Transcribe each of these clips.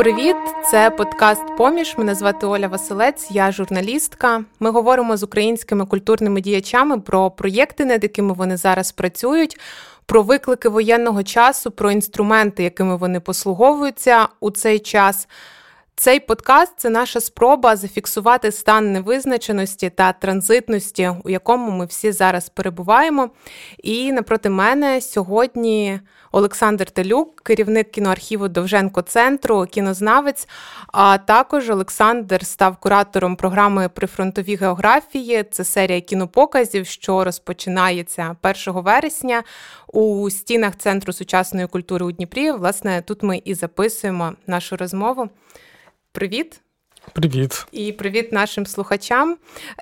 Привіт, це подкаст Поміж. Мене звати Оля Василець, я журналістка. Ми говоримо з українськими культурними діячами про проєкти, над якими вони зараз працюють, про виклики воєнного часу, про інструменти, якими вони послуговуються у цей час. Цей подкаст це наша спроба зафіксувати стан невизначеності та транзитності, у якому ми всі зараз перебуваємо. І напроти мене сьогодні Олександр Телюк, керівник кіноархіву Довженко центру, кінознавець. А також Олександр став куратором програми Прифронтові географії. Це серія кінопоказів, що розпочинається 1 вересня у стінах Центру сучасної культури у Дніпрі. Власне, тут ми і записуємо нашу розмову. Привіт. Привіт і привіт нашим слухачам.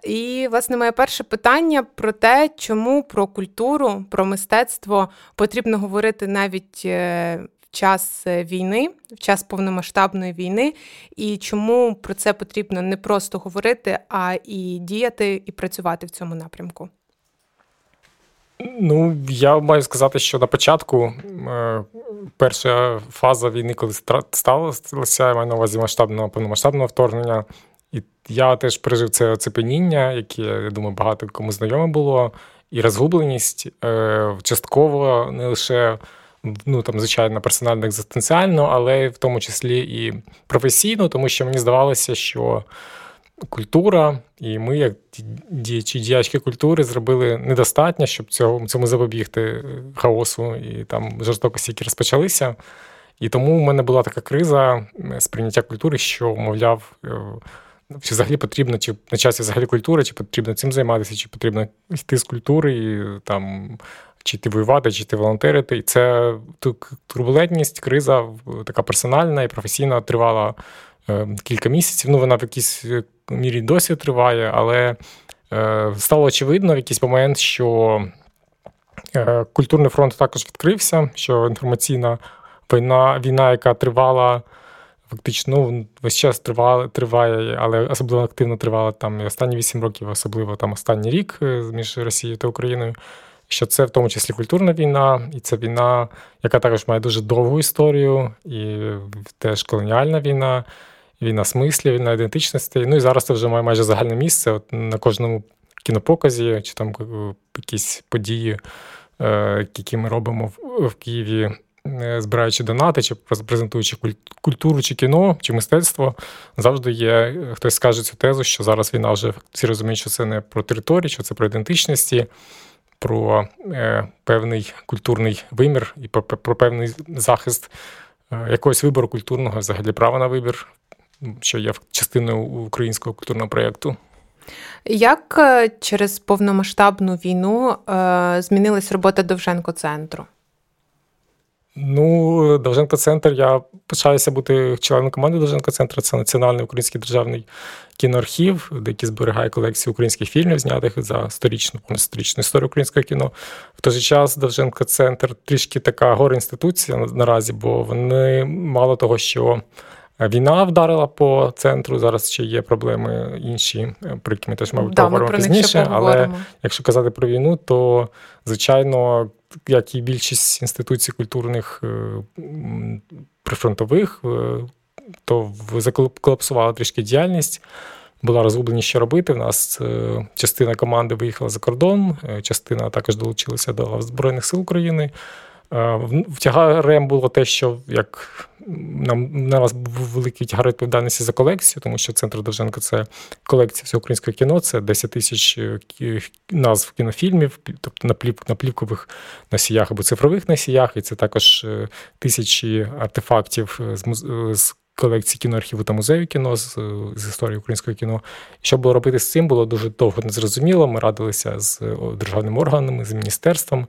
І, власне, моє перше питання про те, чому про культуру, про мистецтво потрібно говорити навіть е, в час е, війни, в час повномасштабної війни, і чому про це потрібно не просто говорити, а і діяти і працювати в цьому напрямку. Ну, я маю сказати, що на початку е, перша фаза війни, коли сталося, я маю на увазі масштабного повномасштабного вторгнення. І я теж пережив це оцепеніння, яке, я думаю, багато кому знайоме було, і розгубленість е, частково не лише ну там, звичайно, персонально екзистенціально, але в тому числі і професійно, тому що мені здавалося, що культура, і ми, як діячі діячки культури, зробили недостатньо, щоб цього, цьому запобігти е, хаосу і там жорстокості, які розпочалися. І тому в мене була така криза сприйняття культури, що, мовляв, е, чи взагалі потрібно, чи на часі взагалі культура, чи потрібно цим займатися, чи потрібно йти з культури і там. Чи ти воювати, чи ти волонтерити. І це турбулентність, криза така персональна і професійна тривала кілька місяців. Ну, вона в якійсь мірі досі триває, але е, стало очевидно в якийсь момент, що е, культурний фронт також відкрився, що інформаційна війна, війна, яка тривала. Фактично, ну, весь час триває, триває, але особливо активно тривала там і останні вісім років, особливо там останній рік е, між Росією та Україною. Що це в тому числі культурна війна, і це війна, яка також має дуже довгу історію, і теж колоніальна війна, війна смислів, війна ідентичності. Ну і зараз це вже має майже загальне місце. От На кожному кінопоказі чи там е, якісь події, е, які ми робимо в Києві. Е, збираючи донати, чи презентуючи культуру, чи кіно, чи мистецтво, завжди є. Хтось скаже цю тезу, що зараз війна вже всі розуміють, що це не про територію, що це про ідентичності, про е, певний культурний вимір і про, про певний захист е, якогось вибору культурного, взагалі права на вибір що є частиною українського культурного проєкту. Як е, через повномасштабну війну е, змінилась робота Довженко центру? Ну, Довженко центр. Я почався бути членом команди Довженко центру. Це Національний український державний кіноархів, який зберігає колекцію українських фільмів, знятих за сторічну сторічну історію українського кіно. В той же час Довженко центр трішки така гора інституція наразі, бо вони мало того, що Війна вдарила по центру. Зараз ще є проблеми інші, е, про які ми теж мабуть да, поговоримо пізніше. Але якщо казати про війну, то звичайно, як і більшість інституцій культурних е, прифронтових, е, то заколапсувала трішки діяльність. Була розгубленість, що робити. В нас частина команди виїхала за кордон, частина також долучилася до Збройних сил України. Втягарем було те, що як нам на нас був великий тягар відповідальності за колекцію, тому що центр Довженко це колекція всього українського кіно, це 10 тисяч е, назв кінофільмів, тобто на плів, плівкових носіях або цифрових носіях, і це також е, тисячі артефактів е, з з колекції кіноархіву та музею кіно з, з історії українського кіно. Що було робити з цим, було дуже довго незрозуміло. Ми радилися з державними органами, з міністерством.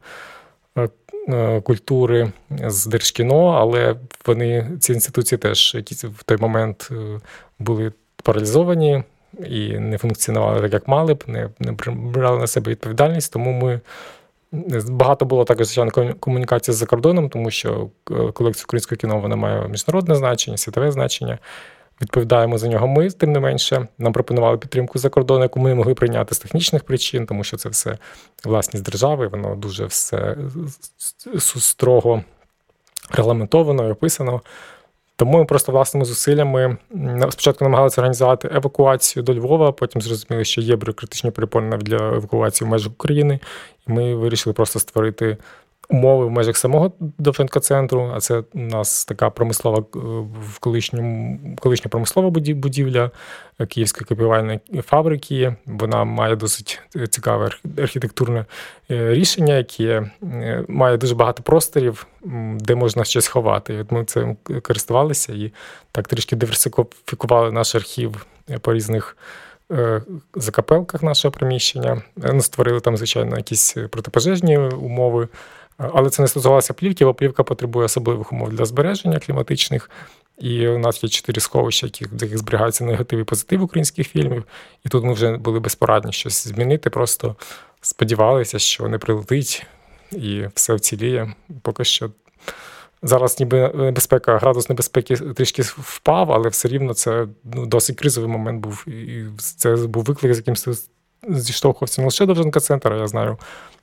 Е, культури з Держкіно, але вони ці інституції теж в той момент е, були паралізовані і не функціонували так, як мали б, не не брали на себе відповідальність. Тому ми багато було також звичайно комунікації з-за кордоном, тому що е, колекція українського кіно вона має міжнародне значення, світове значення. Відповідаємо за нього ми, тим не менше. Нам пропонували підтримку за кордону, яку ми не могли прийняти з технічних причин, тому що це все власність держави, воно дуже все строго регламентовано і описано. Тому ми просто власними зусиллями спочатку намагалися організувати евакуацію до Львова, потім зрозуміли, що є бюрократичні перепони для евакуації в межах України, і ми вирішили просто створити умови в межах самого Довженка центру, а це у нас така промислова е, в колишньому колишня промислова будівля е, Київської копіювальної фабрики. Вона має досить цікаве архітектурне е, рішення, яке має дуже багато просторів, де можна щось ховати. От Ми цим користувалися і так трішки диверсифікували наш архів по різних. Закапелках нашого приміщення. Ну, створили там, звичайно, якісь протипожежні умови, але це не стосувалося плівки, бо плівка потребує особливих умов для збереження кліматичних. І у нас є чотири сховища, в яких зберігаються негатив і позитив українських фільмів. І тут ми вже були безпорадні щось змінити. Просто сподівалися, що не прилетить і все вціліє. Поки що зараз ніби небезпека, градус небезпеки трішки впав, але все рівно це ну, досить кризовий момент був. І це був виклик, з яким зіштовхувався не лише Довженка центр, а я знаю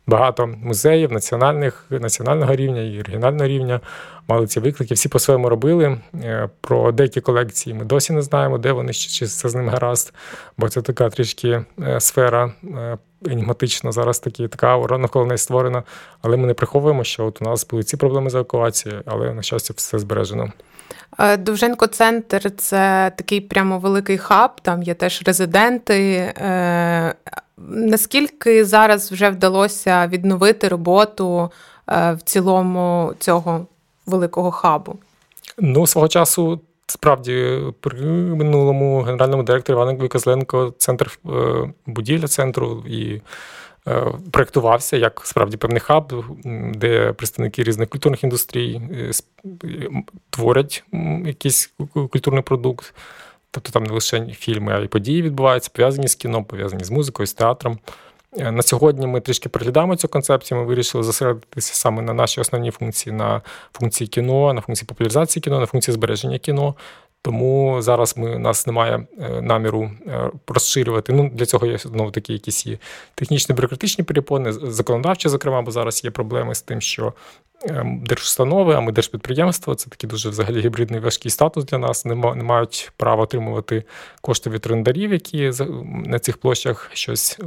багато музеїв національних, національного рівня і регіонального рівня мали ці виклики. Всі по-своєму робили. Е, про деякі колекції ми досі не знаємо, де вони чи це з ним гаразд, бо це така трішки е, сфера е, енігматична, зараз такі така аура навколо неї створена. Але ми не приховуємо, що от у нас були ці проблеми з евакуацією, але на щастя, все збережено. Довженко центр це такий прямо великий хаб, там є теж резиденти. Наскільки зараз вже вдалося відновити роботу е, в цілому цього великого хабу? Ну, свого часу. Справді, при минулому генеральному директору Івану Козленко центр е, будівля центру і е, проєктувався як справді певний хаб, де представники різних культурних індустрій творять якийсь культурний продукт. Тобто там не лише фільми, а й події відбуваються, пов'язані з кіно, пов'язані з музикою, з театром. Е, на сьогодні ми трішки переглядаємо цю концепцію. Ми вирішили зосередитися саме на наші основні функції, на функції кіно, на функції популяризації кіно, на функції збереження кіно. Тому зараз ми нас немає е, наміру е, розширювати. Ну для цього є знову такі якісь є технічні бюрократичні перепони, законодавчі, зокрема, бо зараз є проблеми з тим, що Ем, держустанови, а ми держпідприємства. Це такий дуже взагалі гібридний важкий статус для нас. Не мають права отримувати кошти від орендарів, які на цих площах щось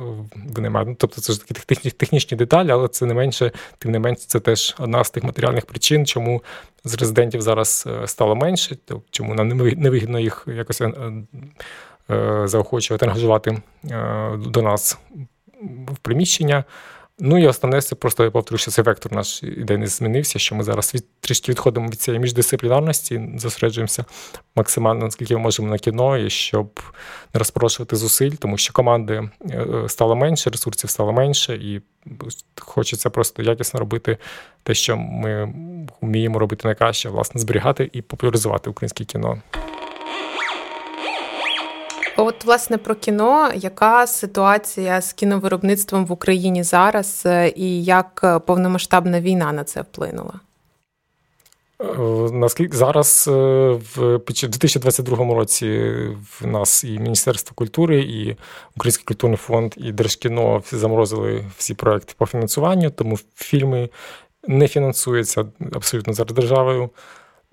вони. Ну, тобто це ж такі технічні деталі, але це не менше, тим не менше, це теж одна з тих матеріальних причин, чому з резидентів зараз е, стало менше, то чому нам невигідно їх якось е, е, заохочувати, ангажувати до нас в приміщення. Ну і основне, це просто я повторю, що цей вектор наш ідей не змінився, що ми зараз від, трішки відходимо від цієї міждисциплінарності, зосереджуємося максимально, наскільки ми можемо на кіно, і щоб не розпрошувати зусиль, тому що команди е, стало менше, ресурсів стало менше, і хочеться просто якісно робити те, що ми вміємо робити найкраще, власне, зберігати і популяризувати українське кіно. От, власне, про кіно, яка ситуація з кіновиробництвом в Україні зараз, е, і як повномасштабна війна на це вплинула? Е, наскільки зараз е, в 2022 році в нас і Міністерство культури, і Український культурний фонд, і Держкіно заморозили всі проекти по фінансуванню, тому фільми не фінансуються абсолютно зараз державою.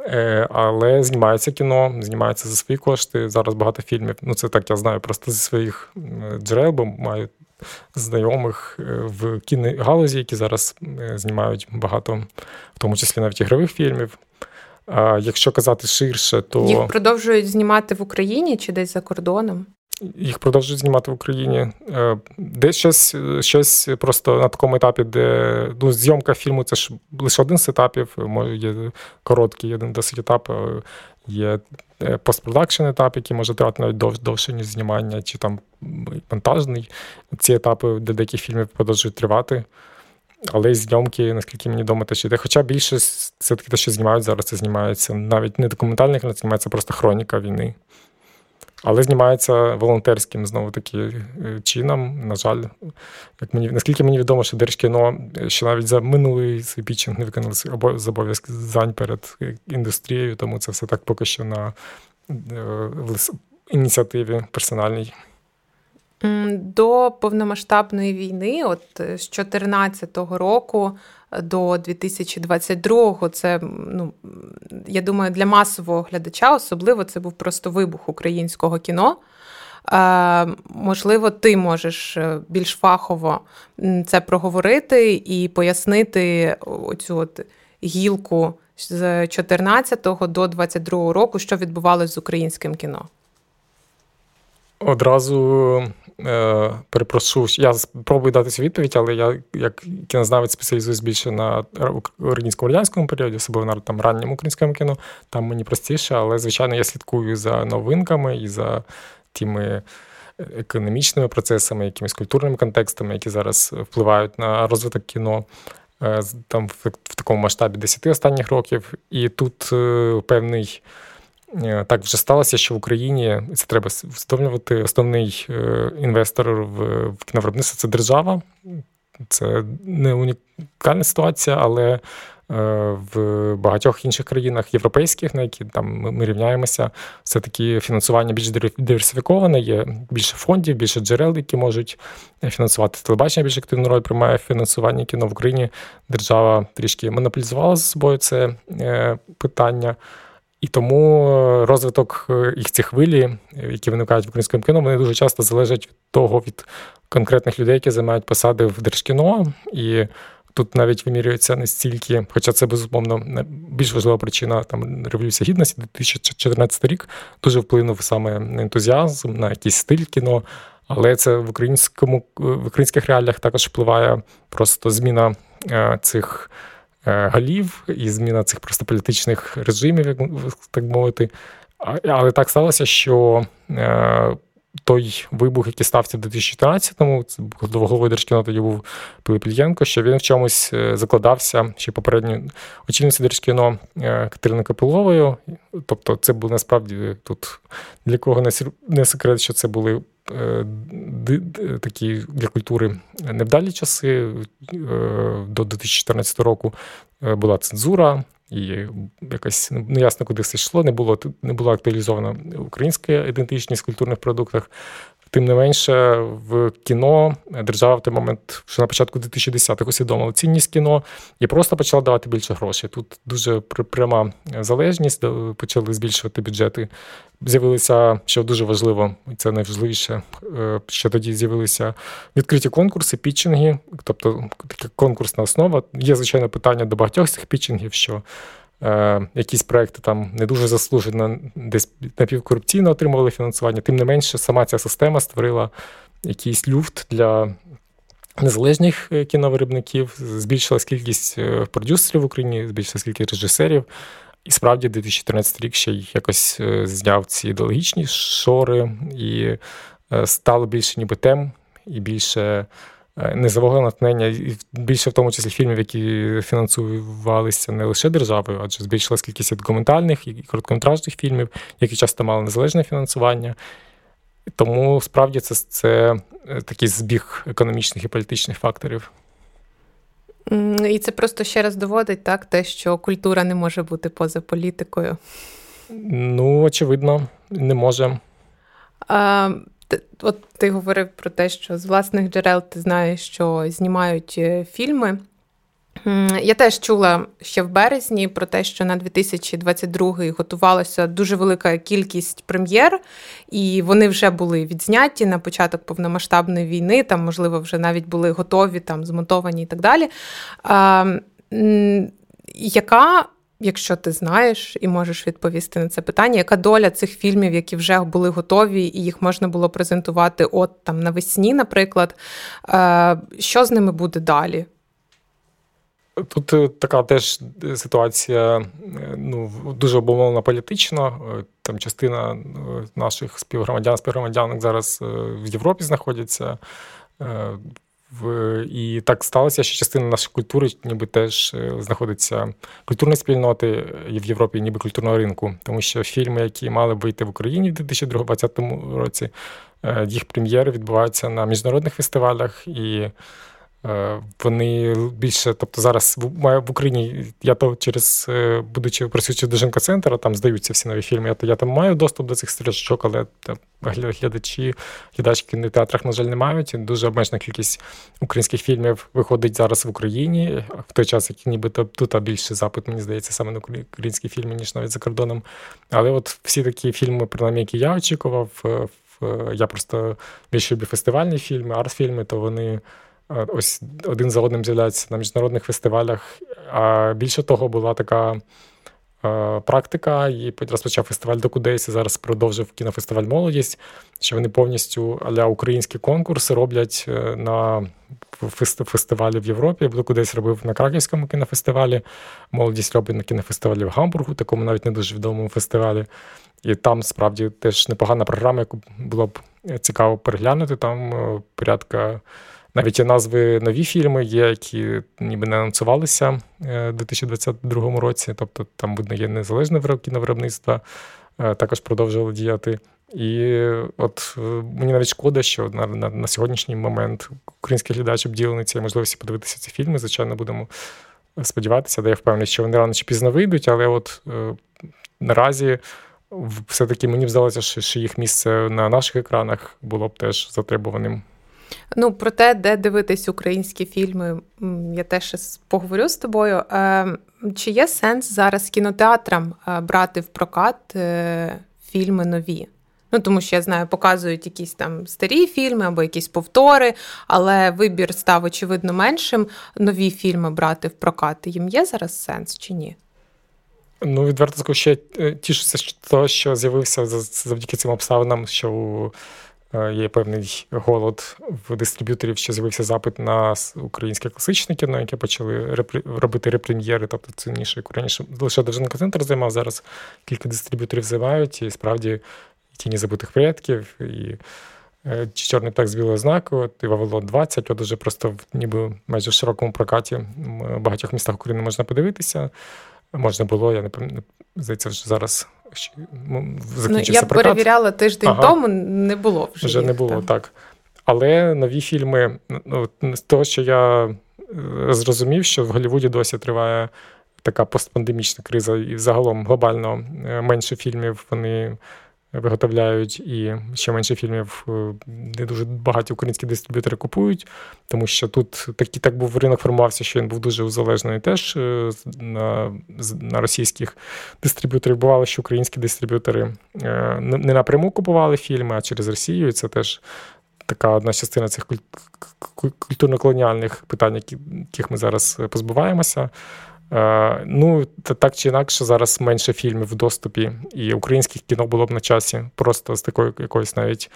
Е, але знімається кіно, знімається за свої кошти. Зараз багато фільмів. Ну, це так я знаю просто зі своїх джерел, бо маю знайомих е, в кіногалузі, які зараз е, знімають багато, в тому числі навіть ігрових фільмів. А якщо казати ширше, то їх продовжують знімати в Україні чи десь за кордоном? Їх продовжують знімати в Україні. Е, Десь щось щось просто на такому етапі, де ну, зйомка фільму це ж лише один з етапів, може є короткий один досить етап, е, є е, постпродакшн етап, який може тривати навіть дов, довше, ніж знімання, чи там монтажний. Ці етапи, де деякі фільми продовжують тривати. Але зйомки, наскільки мені відомо, теж іде. Хоча більшість це таки те, що знімають зараз, це знімається навіть не документальних, а знімається просто хроніка війни. Але знімається волонтерським знову таки е, чином. На жаль, як мені наскільки мені відомо, що Держкіно ще навіть за минулий свій пічинг не виконали зобов'язань перед індустрією, тому це все так поки що на ініціативі персональній. До повномасштабної війни, от з 2014 року до 2022-го, це ну я думаю, для масового глядача особливо це був просто вибух українського кіно. Е, Можливо, ти можеш е, більш фахово це проговорити і пояснити оцю от гілку з 14 до 22 року, що відбувалося з українським кіно. Одразу е, я спробую дати цю відповідь, але я, як кінознавець, спеціалізуюсь більше на українському радянському періоді, особливо на там ранньому українському кіно. Там мені простіше, але звичайно я слідкую за новинками і за тими економічними процесами, якимись культурними контекстами, які зараз впливають на розвиток кіно. Е, там в, в такому масштабі 10 останніх років, і тут е, певний Е, так вже сталося, що в Україні це треба встановлювати основний е, інвестор в кіновиробництво це держава. Це не унікальна ситуація, але е, в багатьох інших країнах європейських, на які там ми рівняємося, все таки фінансування більш диверсифіковане, є більше фондів, більше джерел, які можуть фінансувати телебачення. Більш активну роль приймає фінансування кіно в Україні. Держава трішки монополізувала за собою це питання. І тому е, розвиток е, їх ці хвилі, які виникають в українському кіно, вони дуже часто залежать від того, від конкретних людей, які займають посади в держкіно. І тут навіть вимірюється не стільки, хоча це безумовно більш важлива причина там революції гідності, 2014 рік дуже вплинув саме на ентузіазм, на якийсь стиль кіно. Але це в українському в українських реаліях також впливає просто зміна е, цих. Е, галів і зміна цих просто політичних режимів, як так мовити. Але так сталося, що е, той вибух, який стався в 2014-му, це головою держкіно тоді був Пилип Ільєнко, що він в чомусь е, закладався ще попередньо очільниці держкіно Катерини Капиловою. Тобто, це був насправді тут для кого не секрет, що це були Е, такі для культури невдалі часи. Е, до 2014 року е, була цензура, і якось неясно, куди все йшло. Не було не була актуалізована українська ідентичність в культурних продуктах. Тим не менше, в кіно держава в той момент, що на початку 2010-х усвідомила цінність кіно і просто почала давати більше грошей. Тут дуже пряма залежність, почали збільшувати бюджети. З'явилися, що дуже важливо, і це найважливіше, е, що тоді з'явилися відкриті конкурси, пітчинги, тобто така конкурсна основа. Є, звичайно, питання до багатьох цих пітчингів, що е, якісь проекти там не дуже заслужено, десь напівкорупційно отримували фінансування. Тим не менше, сама ця система створила якийсь люфт для незалежних е, кіновиробників, збільшилась кількість е, продюсерів в Україні, збільшилась кількість режисерів. І справді 2014 рік ще й якось е, зняв ці ідеологічні шори, і стало більше ніби тем, і більше низового натхнення, і більше в тому числі фільмів, які фінансувалися не лише державою, адже збільшилась кількість документальних і короткометражних фільмів, які часто мали незалежне фінансування. Тому справді це, це е, такий збіг економічних і політичних факторів. І це просто ще раз доводить так, те, що культура не може бути поза політикою. Ну, очевидно, не може. А, От ти говорив про те, що з власних джерел ти знаєш, що знімають е, фільми. Я теж чула ще в березні про те, що на 2022 готувалася дуже велика кількість прем'єр, і вони вже були відзняті на початок повномасштабної війни, там, можливо, вже навіть були готові, там, змонтовані і так далі. Яка Якщо ти знаєш і можеш відповісти на це питання, яка доля цих фільмів, які вже були готові, і їх можна було презентувати от там навесні, наприклад, е, що з ними буде далі? Тут е, така теж ситуація е, ну, дуже обумовлена політично. Там частина наших співгромадян, співгромадянок зараз в Європі знаходяться. І так сталося, що частина нашої культури ніби теж е, знаходиться культурної спільноти в Європі, ніби культурного ринку, тому що фільми, які мали вийти в Україні в 2020 році, е, їх прем'єри відбуваються на міжнародних фестивалях, і Е, вони більше, тобто зараз в Україні я то через, е, будучи працюючи до жінка центра, там здаються всі нові фільми. Я то я там маю доступ до цих стрічок, але там, глядачі, глядачки в кінотеатрах, на жаль, не мають. Дуже обмежена кількість українських фільмів виходить зараз в Україні, в той час, як нібито тут більше запит, мені здається, саме на українські фільми, ніж навіть за кордоном. Але от всі такі фільми, принаймні, які я очікував, я просто більше люблю фестивальні фільми, арт-фільми, то вони. Ось один за одним з'являються на міжнародних фестивалях. А більше того, була така практика, і розпочав фестиваль Докудейс, і зараз продовжив кінофестиваль Молодість, що вони повністю аля українські конкурси роблять е, на фестивалі в Європі. Докудейс робив на Краківському кінофестивалі, молодість робить на кінофестивалі в Гамбургу, такому навіть не дуже відомому фестивалі. І там справді теж непогана програма, яку було б цікаво переглянути. Там е, порядка. Навіть є назви нові фільми є, які ніби не анонсувалися е, у 2022 році. Тобто там буде є незалежне кіновиробництво, е, також продовжували діяти. І от е, мені навіть шкода, що на на, на сьогоднішній момент український глядач обділений цією можливості подивитися ці фільми. Звичайно, будемо сподіватися, де я впевнений, що вони рано чи пізно вийдуть, але от е, наразі все-таки мені здалося, що, що їх місце на наших екранах було б теж затребуваним. Ну, про те, де дивитись українські фільми, я теж поговорю з тобою. Е, чи є сенс зараз кінотеатрам е, брати в прокат е, фільми нові? Ну, тому що я знаю, показують якісь там старі фільми або якісь повтори, але вибір став, очевидно, меншим. Нові фільми брати в прокат. Їм є зараз сенс чи ні? Ну, відверто скажу, ще тішуся, що, що з'явився завдяки цим обставинам, що є певний голод в дистриб'юторів, що з'явився запит на українське класичне кіно, яке почали репр... робити репрем'єри, тобто цінніше, як раніше лише Державний центр займав. Зараз кілька дистриб'юторів займають, і справді тіні забутих предків, і е, чорний текст з білою знакою, і Вавилон 20, от уже просто в ніби майже в широкому прокаті в багатьох містах України можна подивитися. Можна було, я не здається, вже зараз ну, Я прокат. перевіряла тиждень ага. тому, не було вже. Вже їх, не було, там. так. Але нові фільми, ну, з того, що я е, зрозумів, що в Голлівуді досі триває така постпандемічна криза, і загалом глобально е, менше фільмів вони виготовляють, і ще менше фільмів е, не дуже багаті українські дистриб'ютори купують, тому що тут такий так був ринок формувався, що він був дуже узалежний теж е, на на російських дистриб'юторів. Бувало, що українські дистриб'ютори е, не напряму купували фільми, а через Росію. І це теж. Така одна частина цих культурно-колоніальних питань, яких ми зараз позбуваємося. Е, ну, так чи інакше, зараз менше фільмів в доступі, і українських кіно було б на часі, просто з такої якоїсь навіть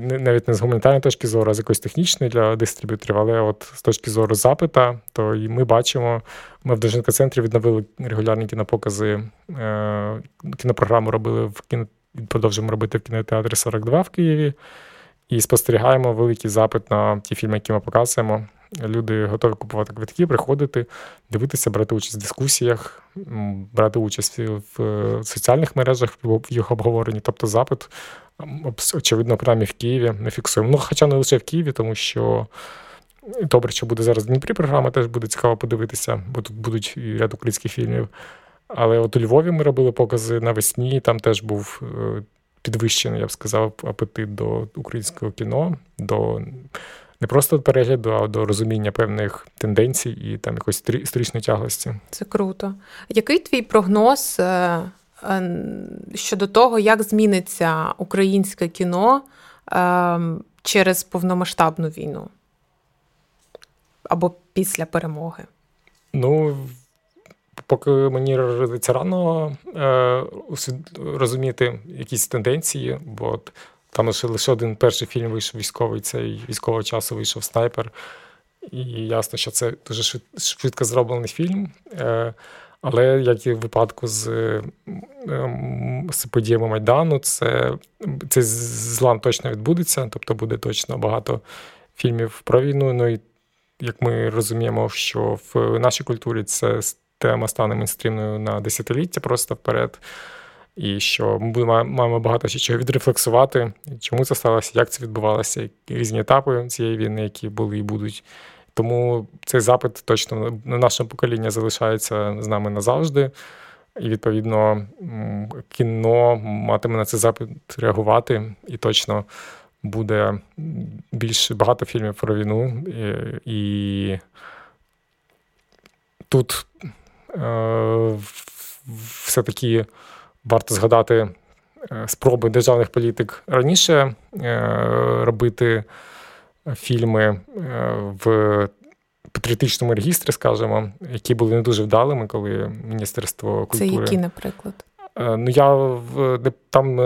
навіть не з гуманітарної точки зору, а з якоїсь технічної для дистриб'юторів, але от з точки зору запита, то і ми бачимо, ми в Дожинка центрі відновили регулярні кінопокази, е, кінопрограму робили в кіно, продовжуємо робити в кінотеатрі 42 в Києві. І спостерігаємо великий запит на ті фільми, які ми показуємо. Люди готові купувати квитки, приходити, дивитися, брати участь в дискусіях, брати участь в соціальних мережах, в їх обговоренні. Тобто запит, очевидно, принаймні в Києві ми фіксуємо. Ну, хоча не лише в Києві, тому що добре, що буде зараз в Дніпрі програма, теж буде цікаво подивитися, бо тут будуть і ряд українських фільмів. Але от у Львові ми робили покази навесні, там теж був е, підвищений, я б сказав, апетит до українського кіно. до не просто до перегляду, а до розуміння певних тенденцій і там якоїсь історичної тяглості. Це круто. Який твій прогноз е, е, щодо того, як зміниться українське кіно е, через повномасштабну війну? Або після перемоги? Ну, поки мені це рано розуміти якісь тенденції, бо там лише лише один перший фільм вийшов військовий, цей військового часу вийшов снайпер. І ясно, що це дуже швидко зроблений фільм. Е, але як і в випадку з ем, з подіями Майдану, це цей злам точно відбудеться, тобто буде точно багато фільмів про війну. Ну і як ми розуміємо, що в нашій культурі це тема стане мейнстрімною на десятиліття просто вперед і що ми маємо багато ще чого відрефлексувати, чому це сталося, як це відбувалося, різні етапи цієї війни, які були і будуть. Тому цей запит точно на наше покоління залишається з нами назавжди. І, відповідно, кіно матиме на цей запит реагувати, і точно буде більш багато фільмів про війну. І, і тут е, все-таки варто згадати е, спроби державних політик раніше е, робити фільми е, в патріотичному регістрі, скажімо, які були не дуже вдалими, коли Міністерство культури. Це які, наприклад? Ну, я там.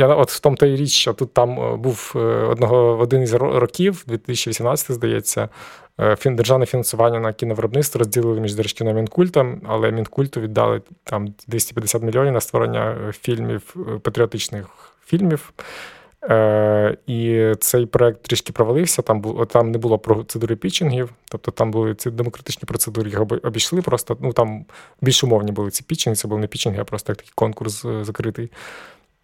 Я от в тому та й річ, що тут там був одного в один із років, 2018, здається, державне фінансування на кіновиробництво розділили між Держкіно і Мінкультом, але Мінкульту віддали там 250 мільйонів на створення фільмів, патріотичних фільмів. Е, І цей проект трішки провалився. Там бу, там не було процедури пітчингів, тобто там були ці демократичні процедури, їх обійшли. Просто ну там більш умовні були ці пітчинги, це були не пітчинги, а просто такий конкурс е, закритий.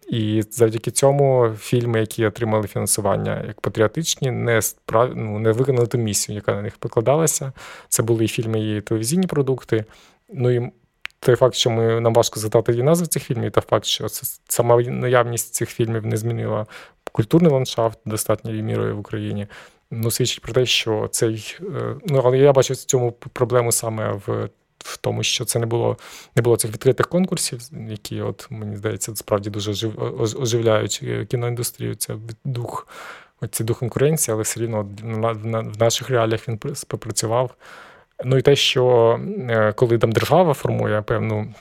І завдяки цьому фільми, які отримали фінансування як патріотичні, не справ... ну, не виконали ту місію, яка на них покладалася. Це були і фільми, і телевізійні продукти. Ну і той факт, що ми нам важко згадати і назви цих фільмів, та факт, що це сама наявність цих фільмів не змінила культурний ландшафт достатньою мірою в Україні. Ну, свідчить про те, що цей е, ну але я бачу в цьому проблему саме в. В тому, що це не було не було цих відкритих конкурсів, які, от мені здається, справді дуже ожив, оживляють е, кіноіндустрію. Це дух, цей дух конкуренції, але все рівно в наших реаліях він співпрацював. Ну і те, що е, коли там держава формує певну.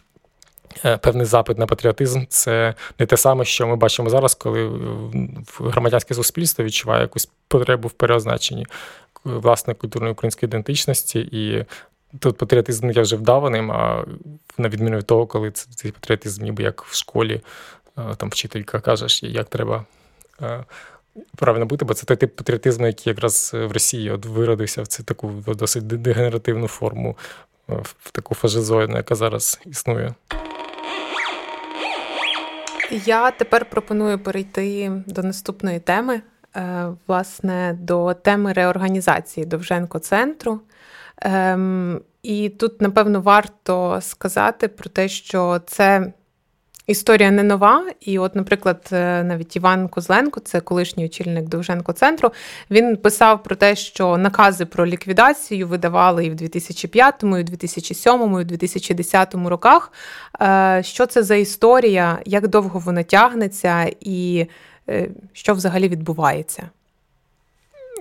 Е, певний запит на патріотизм це не те саме, що ми бачимо зараз, коли громадянське суспільство відчуває якусь потребу в переозначенні власної культурної української ідентичності, і тут патріотизм є вже вдаваним, а на відміну від того, коли цей патріотизм, ніби як в школі, е, там вчителька каже, як треба правильно бути, бо це той тип патріотизму, який якраз в Росії от виродився в цю таку досить дегенеративну форму, е, в таку фашизоїдну, яка зараз існує. Я тепер пропоную перейти до наступної теми, е, власне, до теми реорганізації Довженко центру. Ем, і тут, напевно, варто сказати про те, що це Історія не нова, і, от, наприклад, е, навіть Іван Козленко, це колишній очільник Довженко центру, він писав про те, що накази про ліквідацію видавали і в 2005, і в 2007, і в 2010 роках. Е, що це за історія, як довго вона тягнеться, і е, що взагалі відбувається?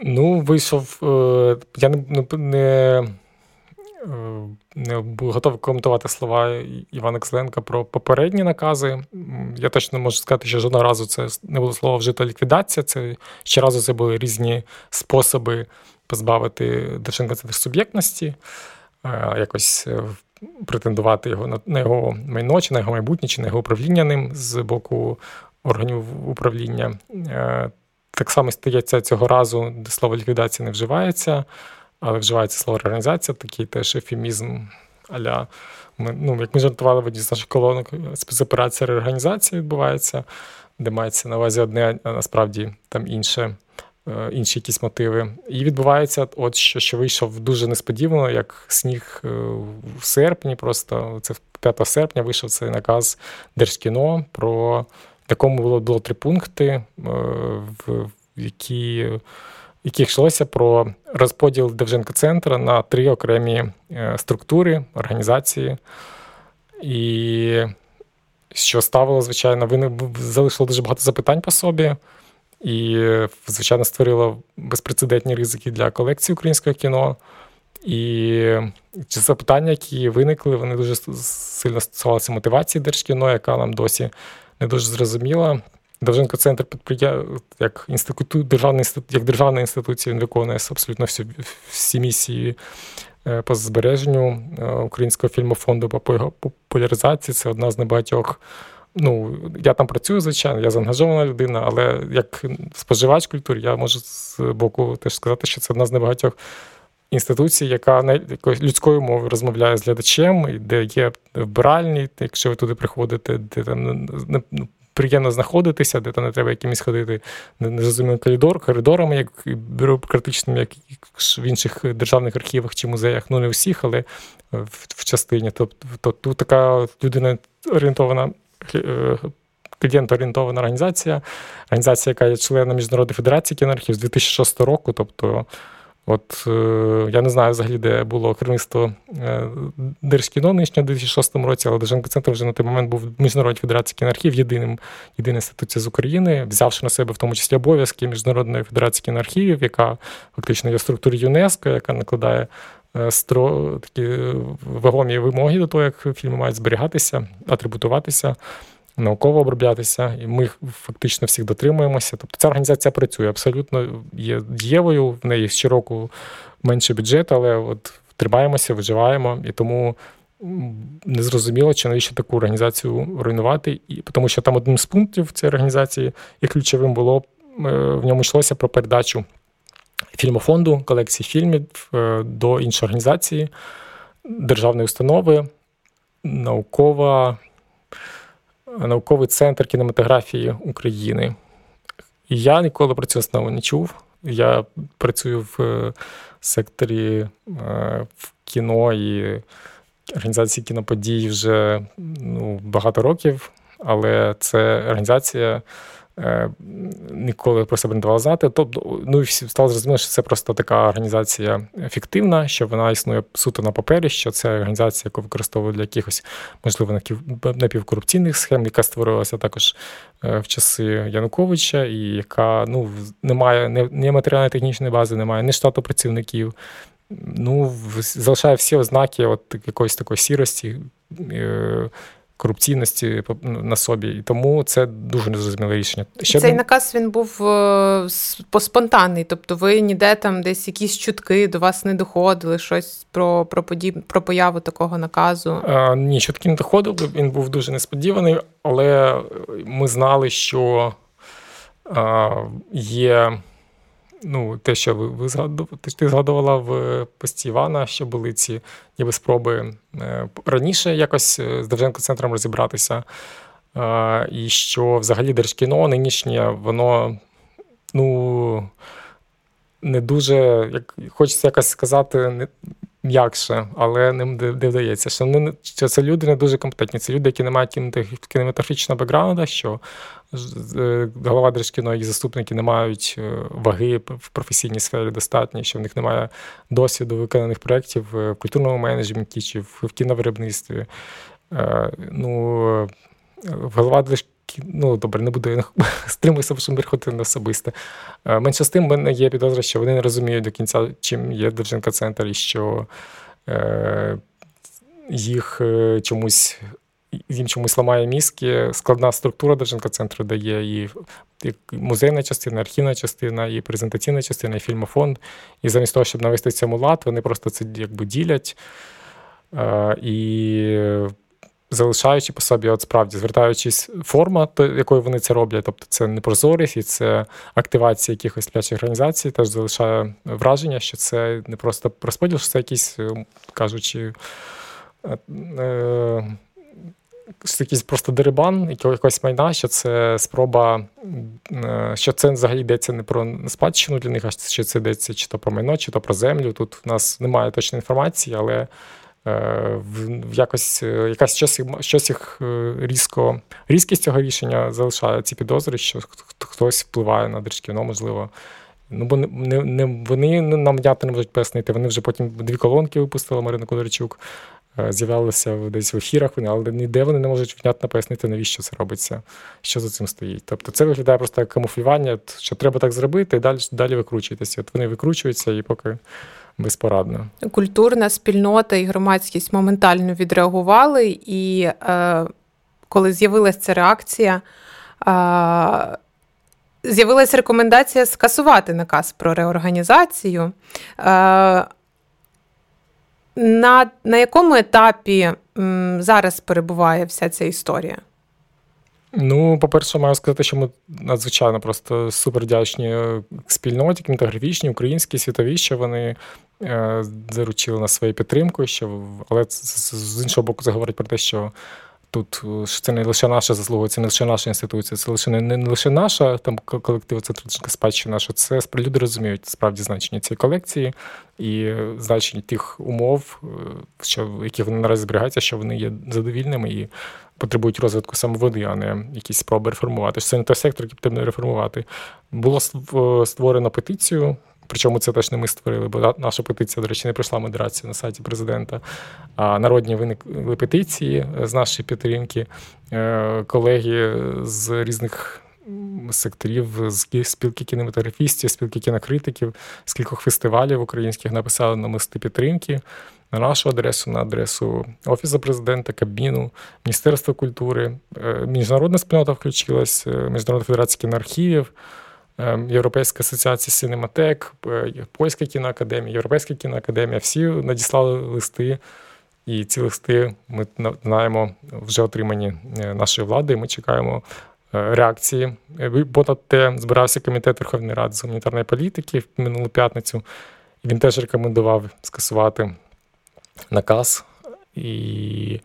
Ну, вийшов. Я не. не не готовий коментувати слова Івана Ксленка про попередні накази. Я точно можу сказати, що жодного разу це не було слово вжита ліквідація. Це ще разу це були різні способи позбавити Держенка центр суб'єктності, е, якось е, претендувати його на його майно, чи на його майбутнє, чи на його управління ним з боку органів управління. Так само стається цього разу, де слово ліквідація не вживається але вживається слово організація, такий теж ефемізм аля. Ми, ну, Як ми жартували в одній з наших колонок, спецоперація реорганізації відбувається, де мається на увазі одне, а насправді там інше. Е, інші якісь мотиви. І відбувається, от що що вийшов дуже несподівано, як сніг е, в серпні. Просто це 5 серпня вийшов цей наказ Держкіно, про якому було було три пункти, е, в які яких йшлося про розподіл Девженко центра на три окремі е, структури, організації. І що ставило, звичайно, ви залишило дуже багато запитань по собі. І, звичайно, створило безпрецедентні ризики для колекції українського кіно. І запитання, які виникли, вони дуже сильно стосувалися мотивації Держкіно, яка нам досі не дуже зрозуміла. Довженко центр підприя... як інститут, державний як державна інституція, він виконує абсолютно всі всі місії е, по збереженню е, українського фільмофонду по його популяризації. Це одна з небагатьох. Ну, я там працюю, звичайно, я заангажована людина, але як споживач культури, я можу з боку теж сказати, що це одна з небагатьох інституцій, яка людською мовою розмовляє з глядачем, де є вбиральні, якщо ви туди приходите, де там ну, приємно знаходитися, де там не треба якимось ходити незрозумілим коридор, коридорами, як бюрократичними, як в інших державних архівах чи музеях. Ну, не всіх, але в, в частині. Тобто тут така людина орієнтована. Е, клієнт-орієнтована організація, організація, яка є членом Міжнародної федерації кінархів з 2006 року. Тобто От е, я не знаю взагалі, де було керівництво е, Держкіно нинішнього у 2006 році, але Держенко центр вже на той момент був Міжнародній федерації кіноархів, єдиним єдина інституція з України, взявши на себе в тому числі обов'язки Міжнародної федерації кіноархівів, яка фактично є в ЮНЕСКО, яка накладає е, стро такі вагомі вимоги до того, як фільми мають зберігатися, атрибутуватися науково оброблятися, і ми фактично всіх дотримуємося. Тобто ця організація працює абсолютно є дієвою, в неї щороку менше бюджет, але от тримаємося, виживаємо і тому. Незрозуміло, чи навіщо таку організацію руйнувати, і тому що там одним з пунктів цієї організації і ключовим було е, в ньому йшлося про передачу фільмофонду, колекції фільмів е, до іншої організації, державної установи, наукова науковий центр кінематографії України. Я ніколи про цю основу не чув. Я працюю в е, секторі е, в кіно і організації кіноподій вже ну, багато років, але це організація. Е, ніколи про себе не давала знати. Тобто, ну і всі стало зрозуміло, що це просто така організація фіктивна, що вона існує суто на папері, що це організація, яку використовують для якихось, можливо, напівкорупційних схем, яка створилася також е, в часи Януковича, і яка ну, не має ні матеріально-технічної бази, немає ні штату працівників. Ну, залишає всі ознаки от якоїсь такої сірості. Корупційності на собі, і тому це дуже незрозуміле рішення. Ще Цей наказ він був е, спонтанний, тобто ви ніде там десь якісь чутки до вас не доходили, щось про про, подіб... про появу такого наказу? А, Ні, чутки не доходили. Він був дуже несподіваний, але ми знали, що а, є ну, те, що ви ви згадували, ти згадувала в пості Івана, що були ці ніби спроби е, раніше якось е, з Довженко центром розібратися. І що взагалі держкіно нинішнє, воно ну, не дуже, як хочеться якось сказати, не, м'якше, але ним не вдається. Що вони що це люди не дуже компетентні. Це люди, які не мають кінематографічного бекграунду, що е, голова Держкіно і заступники не мають е, ваги в професійній сфері достатньо, що в них немає досвіду виконаних проєктів в культурному менеджменті чи в кіновиробництві. Е, ну, Голова Держкіно ну добре, не буду стримуюся, щоб не на особисте. Менше з тим, в мене є підозра, що вони не розуміють до кінця, чим є Довженка центр, і що е, їх е, чомусь. Їм чомусь ламає мізки, складна структура Довженка центру дає і, музейна частина, архівна частина, і презентаційна частина, і фільмофонд. І замість того, щоб навести цьому лад, вони просто це якби ділять. Е, і залишаючи по собі, от справді звертаючись форма, то якою вони це роблять, тобто це не прозорість і це активація якихось сплячих організацій, теж залишає враження, що це не просто розподіл, що це якісь, е, кажучи, е, е, якийсь просто дерибан, якогось майна, що це спроба, що це взагалі йдеться не про спадщину для них, а що це йдеться чи то про майно, чи то про землю. Тут в нас немає точної інформації, але Е, в якось е, якась щось, щось їх е, різко різкість цього рішення залишає ці підозри, що хтось впливає на Держкіно, можливо. Ну, бо не, не, вони нам внятно не можуть пояснити. Вони вже потім дві колонки випустили Марина Кударчук, з'являлися десь в ефірах, але ніде вони не можуть внятно пояснити, навіщо це робиться, що за цим стоїть. Тобто це виглядає просто як камуфлювання, що треба так зробити, і далі далі викручуєтеся. От вони викручуються і поки безпорадно. Культурна спільнота і громадськість моментально відреагували, і е, коли з'явилася ця реакція, е, з'явилася рекомендація скасувати наказ про реорганізацію. Е, на, на якому етапі м, зараз перебуває вся ця історія? Ну, по-перше, маю сказати, що ми надзвичайно просто супер вдячні спільноті, кінематографічній, українській, світовій, що вони е, заручили нас своєю підтримкою, що, але з іншого боку, це говорить про те, що тут це не лише наша заслуга, це не лише наша інституція, це лише не, не лише наша там колектива центрична спадщина, що це люди розуміють справді значення цієї колекції і значення тих умов, що які вони наразі зберігаються, що вони є задовільними і потребують розвитку самоводи, а не якісь спроби реформувати. Це не той сектор, який потрібно реформувати. Було створено петицію. Причому це теж не ми створили, бо наша петиція, до речі, не пройшла модерацію на сайті президента. А народні виникли петиції з нашої підтримки. Е, колеги з різних секторів, з спілки кінематографістів, спілки кінокритиків, з кількох фестивалів українських написали на мости підтримки на нашу адресу, на адресу Офісу президента, Кабміну, Міністерства культури. Е, міжнародна спільнота включилась, е, Міжнародна федерація кіноархівів, е, Європейська асоціація Синематек, Польська кіноакадемія, Європейська кіноакадемія. Всі надіслали листи. І ці листи ми знаємо вже отримані нашої влади. і Ми чекаємо реакції. Понад те збирався комітет Верховної Ради з гуманітарної політики в минулу п'ятницю. Він теж рекомендував скасувати наказ, і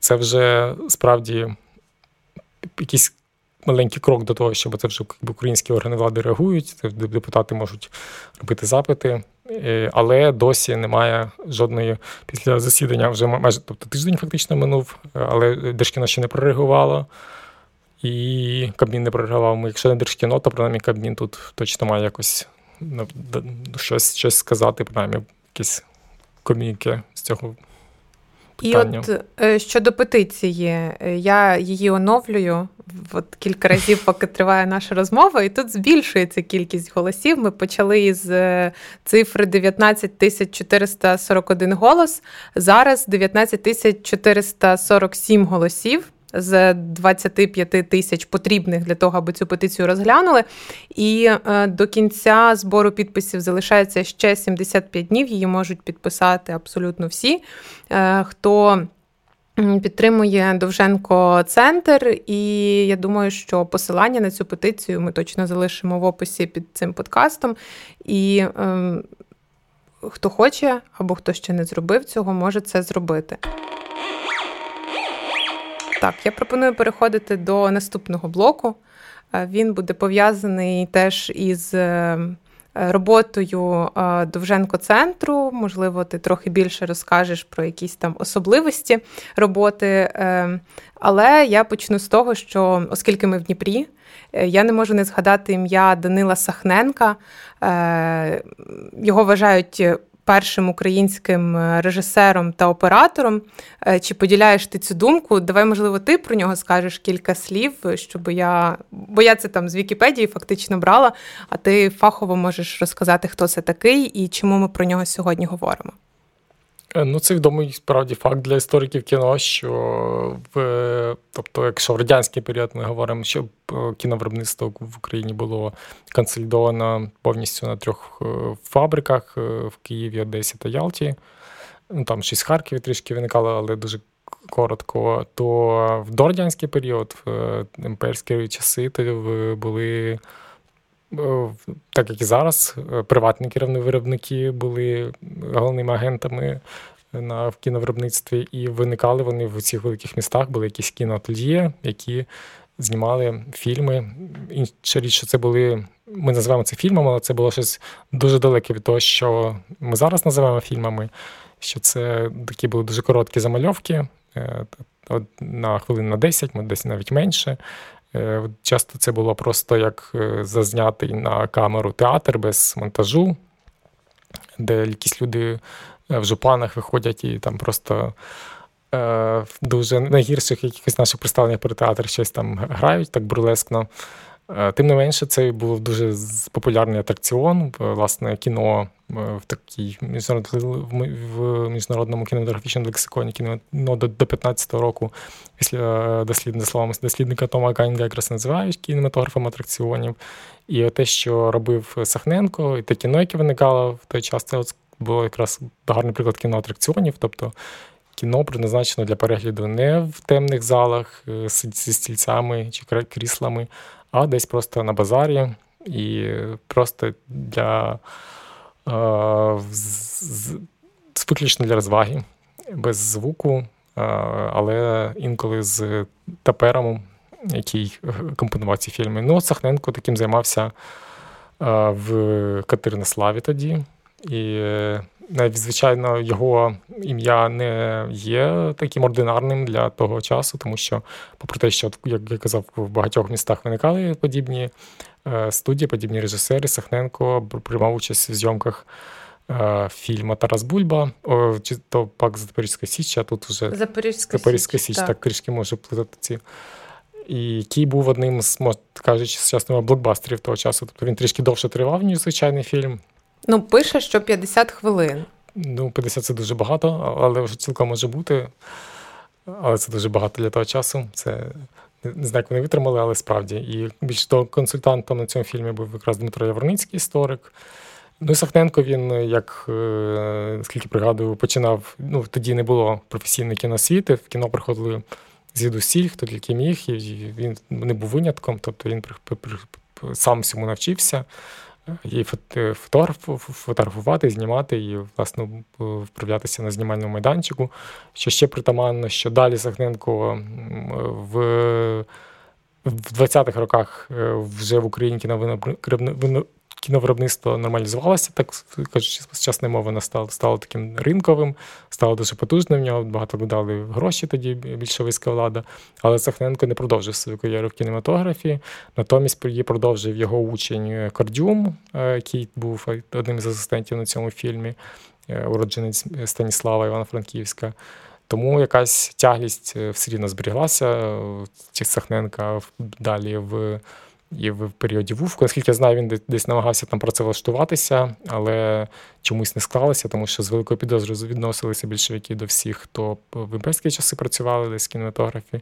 це вже справді якийсь маленький крок до того, щоб це вже українські органи влади реагують, депутати можуть робити запити. Е, але досі немає жодної після засідання вже майже тобто тиждень фактично минув, але Держкіно ще не прореагувало, і Кабмін не прореагував. Якщо не Держкіно, то принаймні Кабмін тут точно має якось ну, щось щось сказати, принаймні якісь коміки з цього. Питання. І от е, щодо петиції, е, я її оновлюю от кілька разів, поки триває наша розмова, і тут збільшується кількість голосів. Ми почали із е, цифри 19 тисяч 441 голос. Зараз 19 тисяч 447 голосів з 25 тисяч потрібних для того, аби цю петицію розглянули. І е, до кінця збору підписів залишається ще 75 днів. Її можуть підписати абсолютно всі. Е, хто Підтримує Довженко центр, і я думаю, що посилання на цю петицію ми точно залишимо в описі під цим подкастом. І е, хто хоче або хто ще не зробив цього, може це зробити. Так, я пропоную переходити до наступного блоку. Е, він буде пов'язаний теж із е, роботою е, Довженко-центру. Можливо, ти трохи більше розкажеш про якісь там особливості роботи. Але я почну з того, що оскільки ми в Дніпрі, я не можу не згадати ім'я Данила Сахненка. Його вважають першим українським е, режисером та оператором. Е, чи поділяєш ти цю думку? Давай, можливо, ти про нього скажеш кілька слів, щоб я. Бо я це там з Вікіпедії фактично брала, а ти фахово можеш розказати, хто це такий і чому ми про нього сьогодні говоримо. Е, ну, це відомий справді факт для істориків кіно, що в тобто, якщо в радянський період ми говоримо, що е, кіновиробництво в Україні було консолідовано повністю на трьох е, фабриках в Києві, Одесі та Ялті. Ну, Там щось з Харкові трішки виникало, але дуже коротко. То в дорадянський період, в імперські часи, то були. Так як і зараз, приватні керівні виробники були головними агентами на в кіновиробництві, і виникали вони в цих великих містах, були якісь кіноательє, які знімали фільми. Інша річ, що це були. Ми називаємо це фільмами, але це було щось дуже далеке від того, що ми зараз називаємо фільмами. Що це такі були дуже короткі замальовки е, на хвилин на 10, десь навіть менше. Е, часто це було просто як е, зазнятий на камеру театр без монтажу, де якісь люди е, в жупанах виходять і там просто в дуже найгірших якихось наших представленнях про театр щось там грають так бурлескно. Тим не менше, це був дуже популярний атракціон. Власне, кіно в такій в міжнародному кінематографічному лексиконі кіно ну, до 15-го року, після е, дослідника словами дослідника Тома Ганга якраз називають кінематографом атракціонів. І те, що робив Сахненко, і те кіно, яке виникало в той час, це було якраз гарний приклад кіноатракціонів. тобто Кіно призначено для перегляду не в темних залах зі стільцями чи кріслами, а десь просто на базарі і просто для виключно для розваги, без звуку, але інколи з тапером, який компонував ці фільми. Ну, Сахненко таким займався в Катеринославі тоді. І навіть, звичайно, його ім'я не є таким ординарним для того часу, тому що, попри те, що, як я казав, в багатьох містах виникали подібні е, студії, подібні режисери, Сахненко приймав участь в зйомках е, фільму Тарас Бульба, о, чи то пак Запорізька Січ, а тут вже Запорізька, Запорізька Січ, так. так трішки може плутати ці. І який був одним з, кажучи, сучасного блокбастерів того часу. Тобто він трішки довше тривав, ніж звичайний фільм. Ну, пише, що 50 хвилин. Ну, 50 це дуже багато, але вже цілком може бути. Але це дуже багато для того часу. Це не знаю, як вони витримали, але справді. І більш того, консультантом на цьому фільмі був якраз Дмитро Яворницький, історик. Ну Сахненко він, як е, скільки пригадую, починав. Ну, тоді не було професійної кіносвіти, в кіно приходили звідусіль, хто тільки міг, і він не був винятком, тобто він сам всьому навчився і фотографувати, знімати і власне вправлятися на знімальному майданчику. Що ще притаманно, що далі Сахненко в в 20-х роках е, вже в Україні кіновиробництво нормалізувалося, так кажучи, сучасна мова вона стала, стала таким ринковим, стало дуже потужним. В нього багато додали гроші тоді, більшовицька влада. Але Сахненко не продовжив свою кар'єру в кінематографії. Натомість її продовжив його учень Кордюм, е, який був одним з асистентів на цьому фільмі, е, уродженець Станіслава Івано-Франківська. Тому якась тяглість е, все рівно зберіглася Сахненка далі в і в періоді Вувку. Наскільки я знаю, він десь намагався там працевлаштуватися, але чомусь не склалося, тому що з великою підозрою відносилися більшовики до всіх, хто в імперські часи працювали десь кінематографі.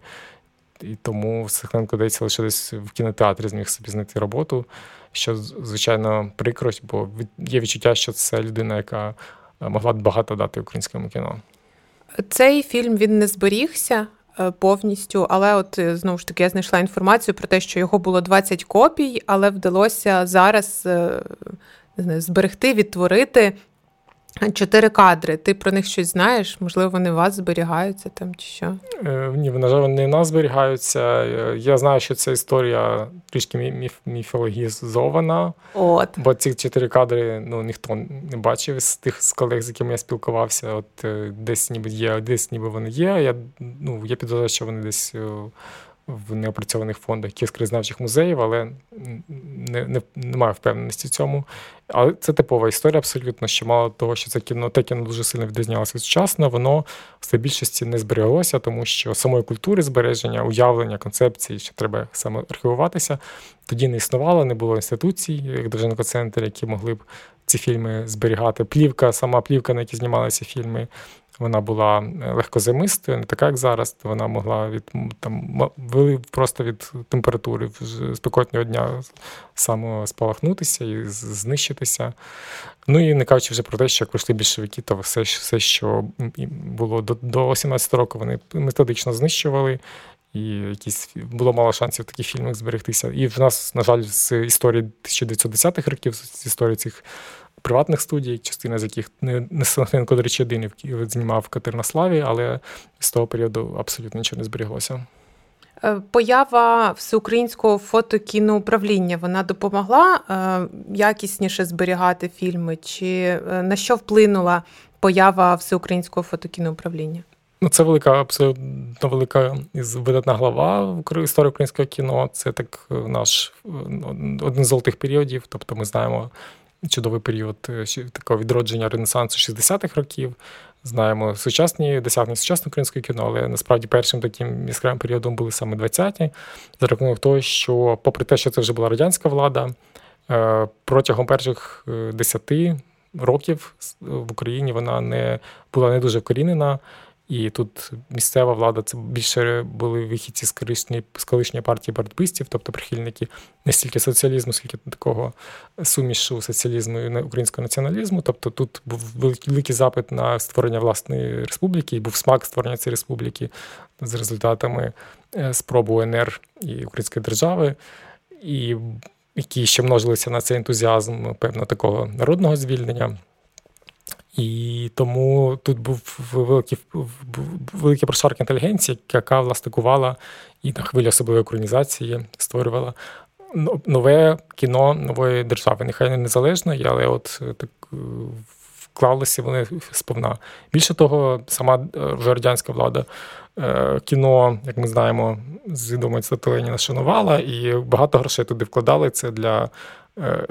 І тому Сахненко здається, лише десь в кінотеатрі зміг собі знайти роботу, що, звичайно, прикрость, бо є відчуття, що це людина, яка могла б багато дати українському кіно. Цей фільм він не зберігся. Е, повністю. Але от е, знову ж таки я знайшла інформацію про те, що його було 20 копій, але вдалося зараз е, не зберегти, відтворити Чотири кадри. Ти про них щось знаєш? Можливо, вони у вас зберігаються там чи що? Е, Ні, на жаль, вони в нас зберігаються. Е, я знаю, що ця історія трішки міф, міфологізована. От. Бо ці чотири кадри ну, ніхто не бачив з тих з колег, з якими я спілкувався. От е, десь ніби є, десь ніби вони є. Я ну, я підозрюю, що вони десь в неопрацьованих фондах якихось краєзнавчих музеїв, але не, не, немає впевненості в цьому. Але це типова історія абсолютно, що мало того, що це кіно, те кіно дуже сильно відрізнялося сучасно, воно в більшості не збереглося, тому що самої культури збереження, уявлення, концепції, що треба саме архівуватися, тоді не існувало, не було інституцій, як Довженко-центр, які могли б ці фільми зберігати. Плівка, сама плівка, на якій знімалися фільми, вона була е, легкозаймистою, не така, як зараз. Вона могла від там просто від температури спекотнього дня само спалахнутися і знищитися. Ну і не кажучи вже про те, що як прийшли більшовики, то все, все що було до до 18 року, вони методично знищували. І якісь було мало шансів таких фільмах зберегтися. І в нас, на жаль, з історії 1910-х років, з історії цих приватних студій, частина з яких не не до речі, один знімав в Катернославі, але з того періоду абсолютно нічого не зберіглося. Е, поява всеукраїнського фотокіноуправління вона допомогла е, якісніше зберігати фільми, чи е, на що вплинула поява всеукраїнського фотокіноуправління? Ну, це велика, абсолютно велика видатна глава в історії українського кіно. Це так наш один з золотих періодів. Тобто, ми знаємо чудовий період е, такого відродження Ренесансу 60-х років. Знаємо сучасні досягнення сучасного українського кіно, але насправді першим таким яскравим періодом були саме 20-ті, за рахунок того, що, попри те, що це вже була радянська влада, е, протягом перших е, десяти років в Україні вона не була не дуже вкорінена. І тут місцева влада це більше були вихідці з колишньої, з колишньої партії боротьбистів, тобто прихильники не стільки соціалізму, скільки такого сумішу соціалізму і українського націоналізму. Тобто тут був великий запит на створення власної республіки, і був смак створення цієї республіки з результатами е, спробу УНР і Української держави, і які ще множилися на цей ентузіазм, певно, такого народного звільнення. І тому тут був великий великий прошарк інтелігенції, яка властикувала і на хвилі особливої українізації створювала нове кіно нової держави. Нехай не незалежної, але от так вклалися вони сповна. Більше того, сама е, вже радянська влада е, кіно, як ми знаємо, з відомої Леніна шанувала, і багато грошей туди вкладали. Це для е,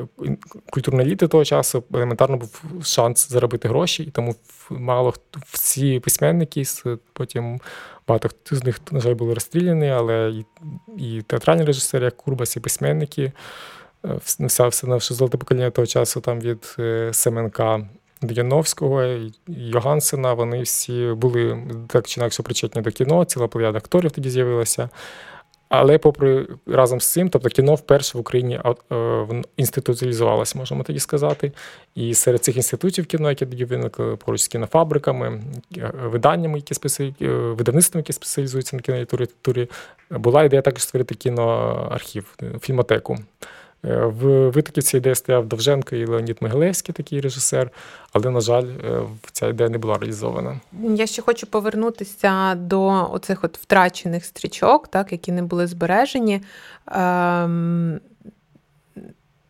культурної еліти того часу елементарно був шанс заробити гроші, і тому мало всі письменники потім. Багато хто з них, на жаль, були розстріляні, але і і театральні режисери, як Курбас, і письменники, вся все наше золоте покоління того часу там від Семенка Яновського, Йогансена, вони всі були так чи інакше причетні до кіно, ціла плеяда акторів тоді з'явилася. Але, попри разом з цим, тобто кіно вперше в Україні е, інституціалізувалося, можемо тоді сказати. І серед цих інститутів кіно, які тоді виникли поруч з кінофабриками, е, виданнями, які спеці... Е, видавництвами, які спеціалізуються на кінолітературі, була ідея також створити кіноархів, фільмотеку. Е, в витоківці ідеї стояв Довженко і Леонід Могилевський, такий режисер, але, на жаль, е, ця ідея не була реалізована. Я ще хочу повернутися до оцих от втрачених стрічок, так, які не були збережені. Ем...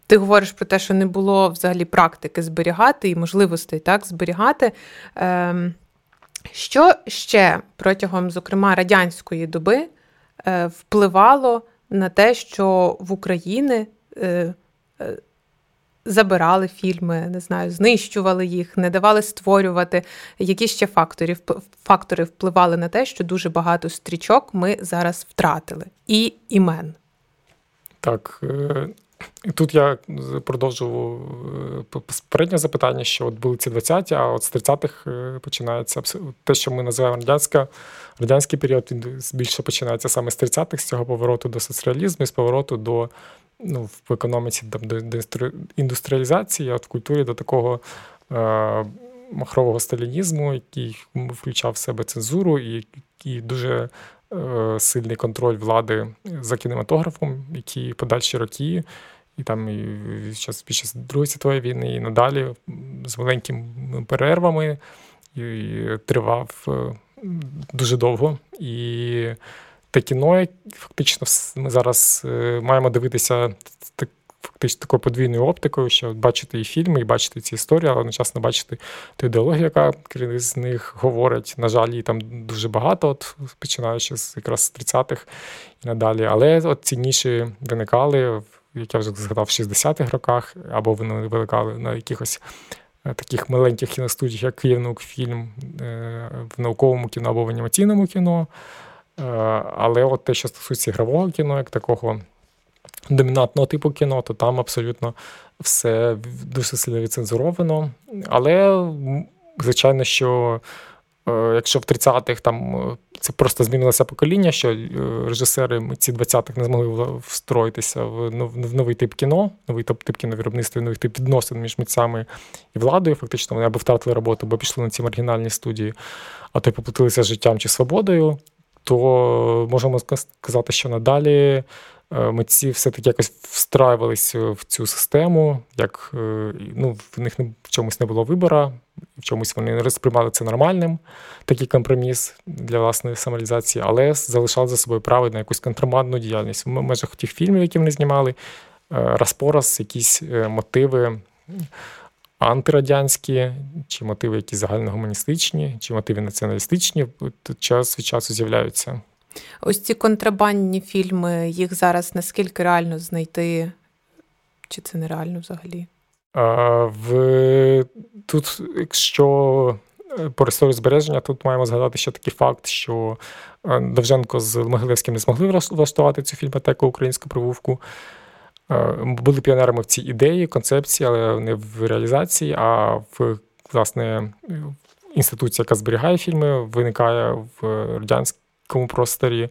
Ти говориш про те, що не було взагалі практики зберігати і можливостей так, зберігати. Ем... Що ще протягом, зокрема, радянської доби е, впливало на те, що в Україні забирали фільми, не знаю, знищували їх, не давали створювати. Які ще фактори, фактори впливали на те, що дуже багато стрічок ми зараз втратили, і імен. Так. Е, тут я продовжував попереднє запитання, що от були ці 20-ті, а от з 30-х починається те, що ми називаємо радянська, радянський період, він більше починається саме з 30-х, з цього повороту до соціалізму, з повороту до ну, в економіці там, до індустріалізації, а в культурі до такого е, махрового сталінізму, який включав в себе цензуру і, і дуже е, сильний контроль влади за кінематографом, які подальші роки. І там і під час Другої світової війни, і надалі з маленькими перервами і, і тривав е, дуже довго. І те кіно, фактично, ми зараз е, маємо дивитися так, фактично такою подвійною оптикою, що бачити і фільми, і бачити ці історії, але одночасно бачити ту ідеологію, яка з них говорить. На жаль, її там дуже багато, от починаючи з якраз з 30-х і надалі. Але от ці ніші виникали, як я вже згадав, в 60-х роках, або вони виникали на якихось. Е, таких маленьких кіностудіях, як Київнаук-фільм е, в науковому кіно або в анімаційному кіно. Е, але от те, що стосується ігрового кіно, як такого домінантного типу кіно, то там абсолютно все дуже сильно відцензуровано. Але, звичайно, що е, якщо в 30-х там е, це просто змінилося покоління, що режисери ці 20-х не змогли встроїтися в новий тип кіно, новий тип кіновиробництва, новий тип відносин між митцями і владою. Фактично, вони або втратили роботу, або пішли на ці маргінальні студії, а то й поплатилися життям чи свободою то можемо сказати, що надалі е, митці все-таки якось встраювалися в цю систему, як е, ну, в них в чомусь не було вибора, в чомусь вони сприймали це нормальним, такий компроміс для власної самалізації, але залишали за собою право на якусь контрабандну діяльність в межах тих фільмів, які вони знімали, е, раз по раз якісь мотиви антирадянські, чи мотиви якісь загальногуманістичні, чи мотиви націоналістичні час від часу з'являються. Ось ці контрабандні фільми, їх зараз наскільки реально знайти, чи це нереально взагалі? А, в, Тут, якщо е, по історії збереження, тут маємо згадати ще такий факт, що е, Довженко з Могилевським не змогли влаштувати цю фільмотеку українську привувку. Е, були піонерами в цій ідеї, концепції, але не в реалізації, а в власне інституція, яка зберігає фільми, виникає в радянському просторі.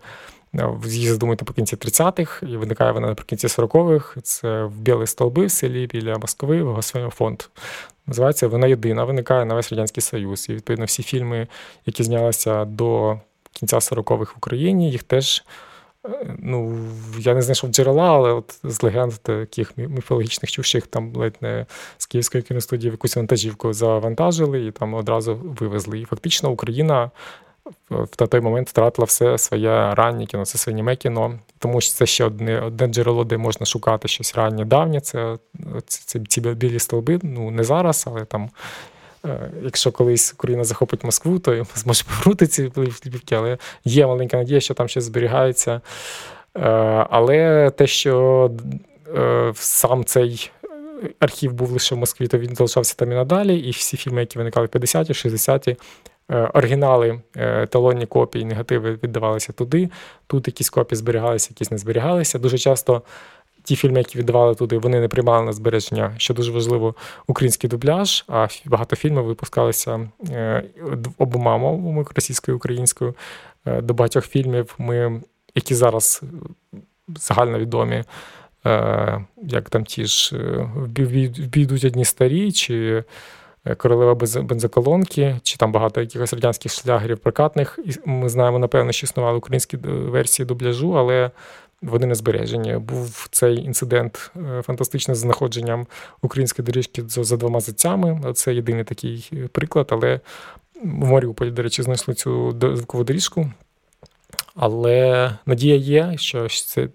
Е, її задумують наприкінці 30-х, і виникає вона наприкінці 40-х. Це в Білі столби в селі біля Москви, в Госвоєм фонд. Називається вона єдина, виникає на весь Радянський Союз. І відповідно всі фільми, які знялися до кінця 40-х в Україні, їх теж ну, я не знайшов джерела, але от з легенд таких міфологічних чувших там ледь не з Київської кіностудії якусь вантажівку завантажили і там одразу вивезли. І фактично Україна в той момент втратила все своє раннє кіно, це своє німе кіно, тому що це ще одне одне джерело, де можна шукати щось раннє давнє. Це, це ці білі столби. Ну не зараз, але там. Е, якщо колись Україна захопить Москву, то зможе повернути ці плівки, але є маленька надія, що там щось зберігається. Е, але те, що е, сам цей архів був лише в Москві, то він залишався там і надалі, і всі фільми, які виникали в 50-ті, 60-ті, оригінали, талонні копії, негативи віддавалися туди. Тут якісь копії зберігалися, якісь не зберігалися. Дуже часто ті фільми, які віддавали туди, вони не приймали на збереження, що дуже важливо, український дубляж. А багато фільмів випускалися е, обома мовами російською і українською. Е, до багатьох фільмів ми, які зараз загальновідомі, е, як там ті ж вбійдуть одні старі, чи королева бензоколонки, чи там багато якихось радянських шлягерів прокатних. Ми знаємо, напевно, що існували українські версії дубляжу, але вони не збережені. Був цей інцидент е, фантастичний з знаходженням української доріжки за двома зацями. Це єдиний такий е, приклад, але в Маріуполі, до речі, знайшли цю звукову доріжку. Але надія є, що це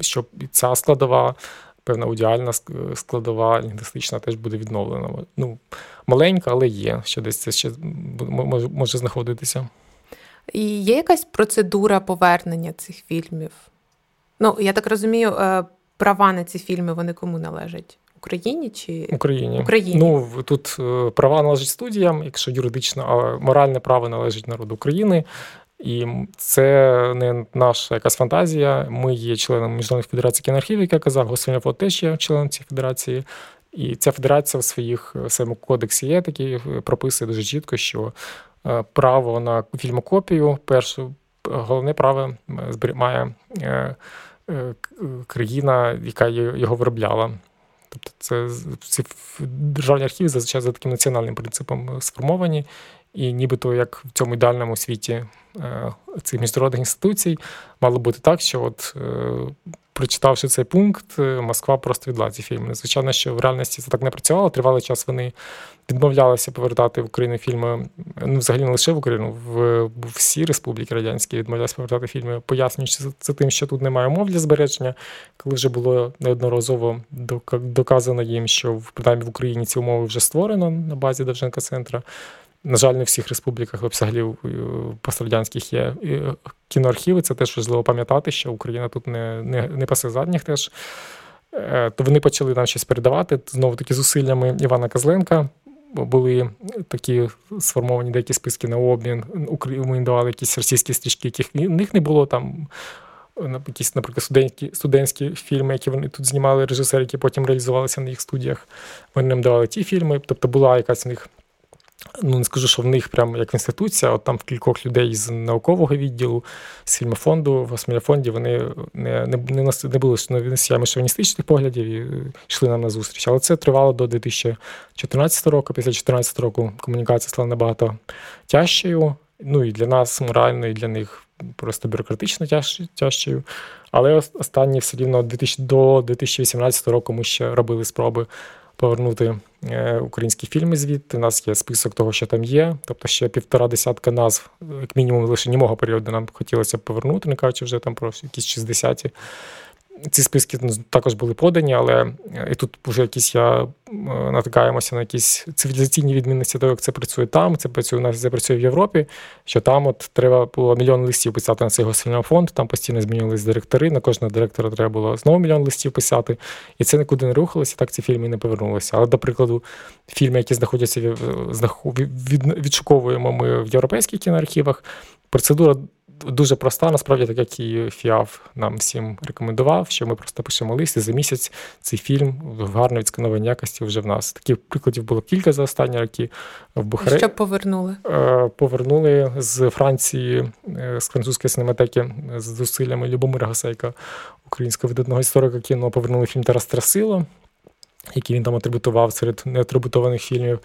що ця складова, певна аудіальна складова лінгвістична теж буде відновлена. Ну, маленька, але є, що десь це ще може, знаходитися. І є якась процедура повернення цих фільмів? Ну, я так розумію, е, права на ці фільми вони кому належать? Україні чи Україні. Україні. Ну тут е, права належать студіям, якщо юридично, але моральне право належить народу України. І це не наша якась фантазія. Ми є членом Міжнародної федерації кіноархівів, як я казав, Госвільний фото теж є членом цієї федерації. І ця федерація в своїх в своєму кодексі є такий, прописує дуже чітко, що е, право на фільмокопію, перше, головне право має Е, країна, яка його виробляла. Тобто це ці державні архіви зазвичай за таким національним принципом сформовані, і нібито як в цьому ідеальному світі е, цих міжнародних інституцій мало бути так, що от е, прочитавши цей пункт, Москва просто віддала ці фільми. Звичайно, що в реальності це так не працювало. Тривалий час вони відмовлялися повертати в Україну фільми, ну взагалі не лише в Україну, в всі республіки радянські відмовлялися повертати фільми, пояснюючи це тим, що тут немає умов для збереження, коли вже було неодноразово доказано їм, що принаймні в Україні ці умови вже створено на базі Довженка центра. На жаль, не в всіх республіках, взагалі пострадянських є кіноархіви. Це теж важливо пам'ятати, що Україна тут не не, не пасе задніх теж. Е, то вони почали нам щось передавати знову таки зусиллями Івана Козленка були такі сформовані деякі списки на обмін. Ми давали якісь російські стрічки, яких в них не було там. Якісь, наприклад, студентські студентські фільми, які вони тут знімали, режисери, які потім реалізувалися на їх студіях. Вони нам давали ті фільми. Тобто була якась у них Ну, не скажу, що в них прямо як інституція, от там в кількох людей з наукового відділу, з фільмофонду, в осміляфонді вони не не, не, не були носіями шовіністичних поглядів і йшли нам на зустріч. Але це тривало до 2014 року. Після 2014 року комунікація стала набагато тяжчою. Ну і для нас морально, і для них просто бюрократично тяжчою. Але останні все рівно до 2018 року ми ще робили спроби повернути е, українські фільми звідти. У нас є список того, що там є. Тобто ще півтора десятка назв, як мінімум, лише німого періоду нам хотілося б повернути, не кажучи вже там про якісь 60-ті. Ці списки ну, також були подані, але е, і тут вже якісь я е, натикаємося на якісь цивілізаційні відмінності того, як це працює там, це працює у нас, це працює в Європі. Що там от треба було мільйон листів писати на цей госвільний фонд, там постійно змінювалися директори. На кожного директора треба було знову мільйон листів писати. І це нікуди не рухалося, так ці фільми не повернулися. Але, до прикладу, фільми, які знаходяться відшуковуємо ми в європейських кіноархівах, процедура дуже проста, насправді, так як і ФІАВ нам всім рекомендував, що ми просто пишемо лист і за місяць цей фільм в гарної відсканованій якості вже в нас. Таких прикладів було кілька за останні роки. В Бухаре... Що повернули? Е, повернули з Франції, е, з французької синематеки з зусиллями Любомира Гасейка, українського видатного історика кіно, повернули фільм Тарас Трасило. які він там атрибутував серед неатрибутованих фільмів.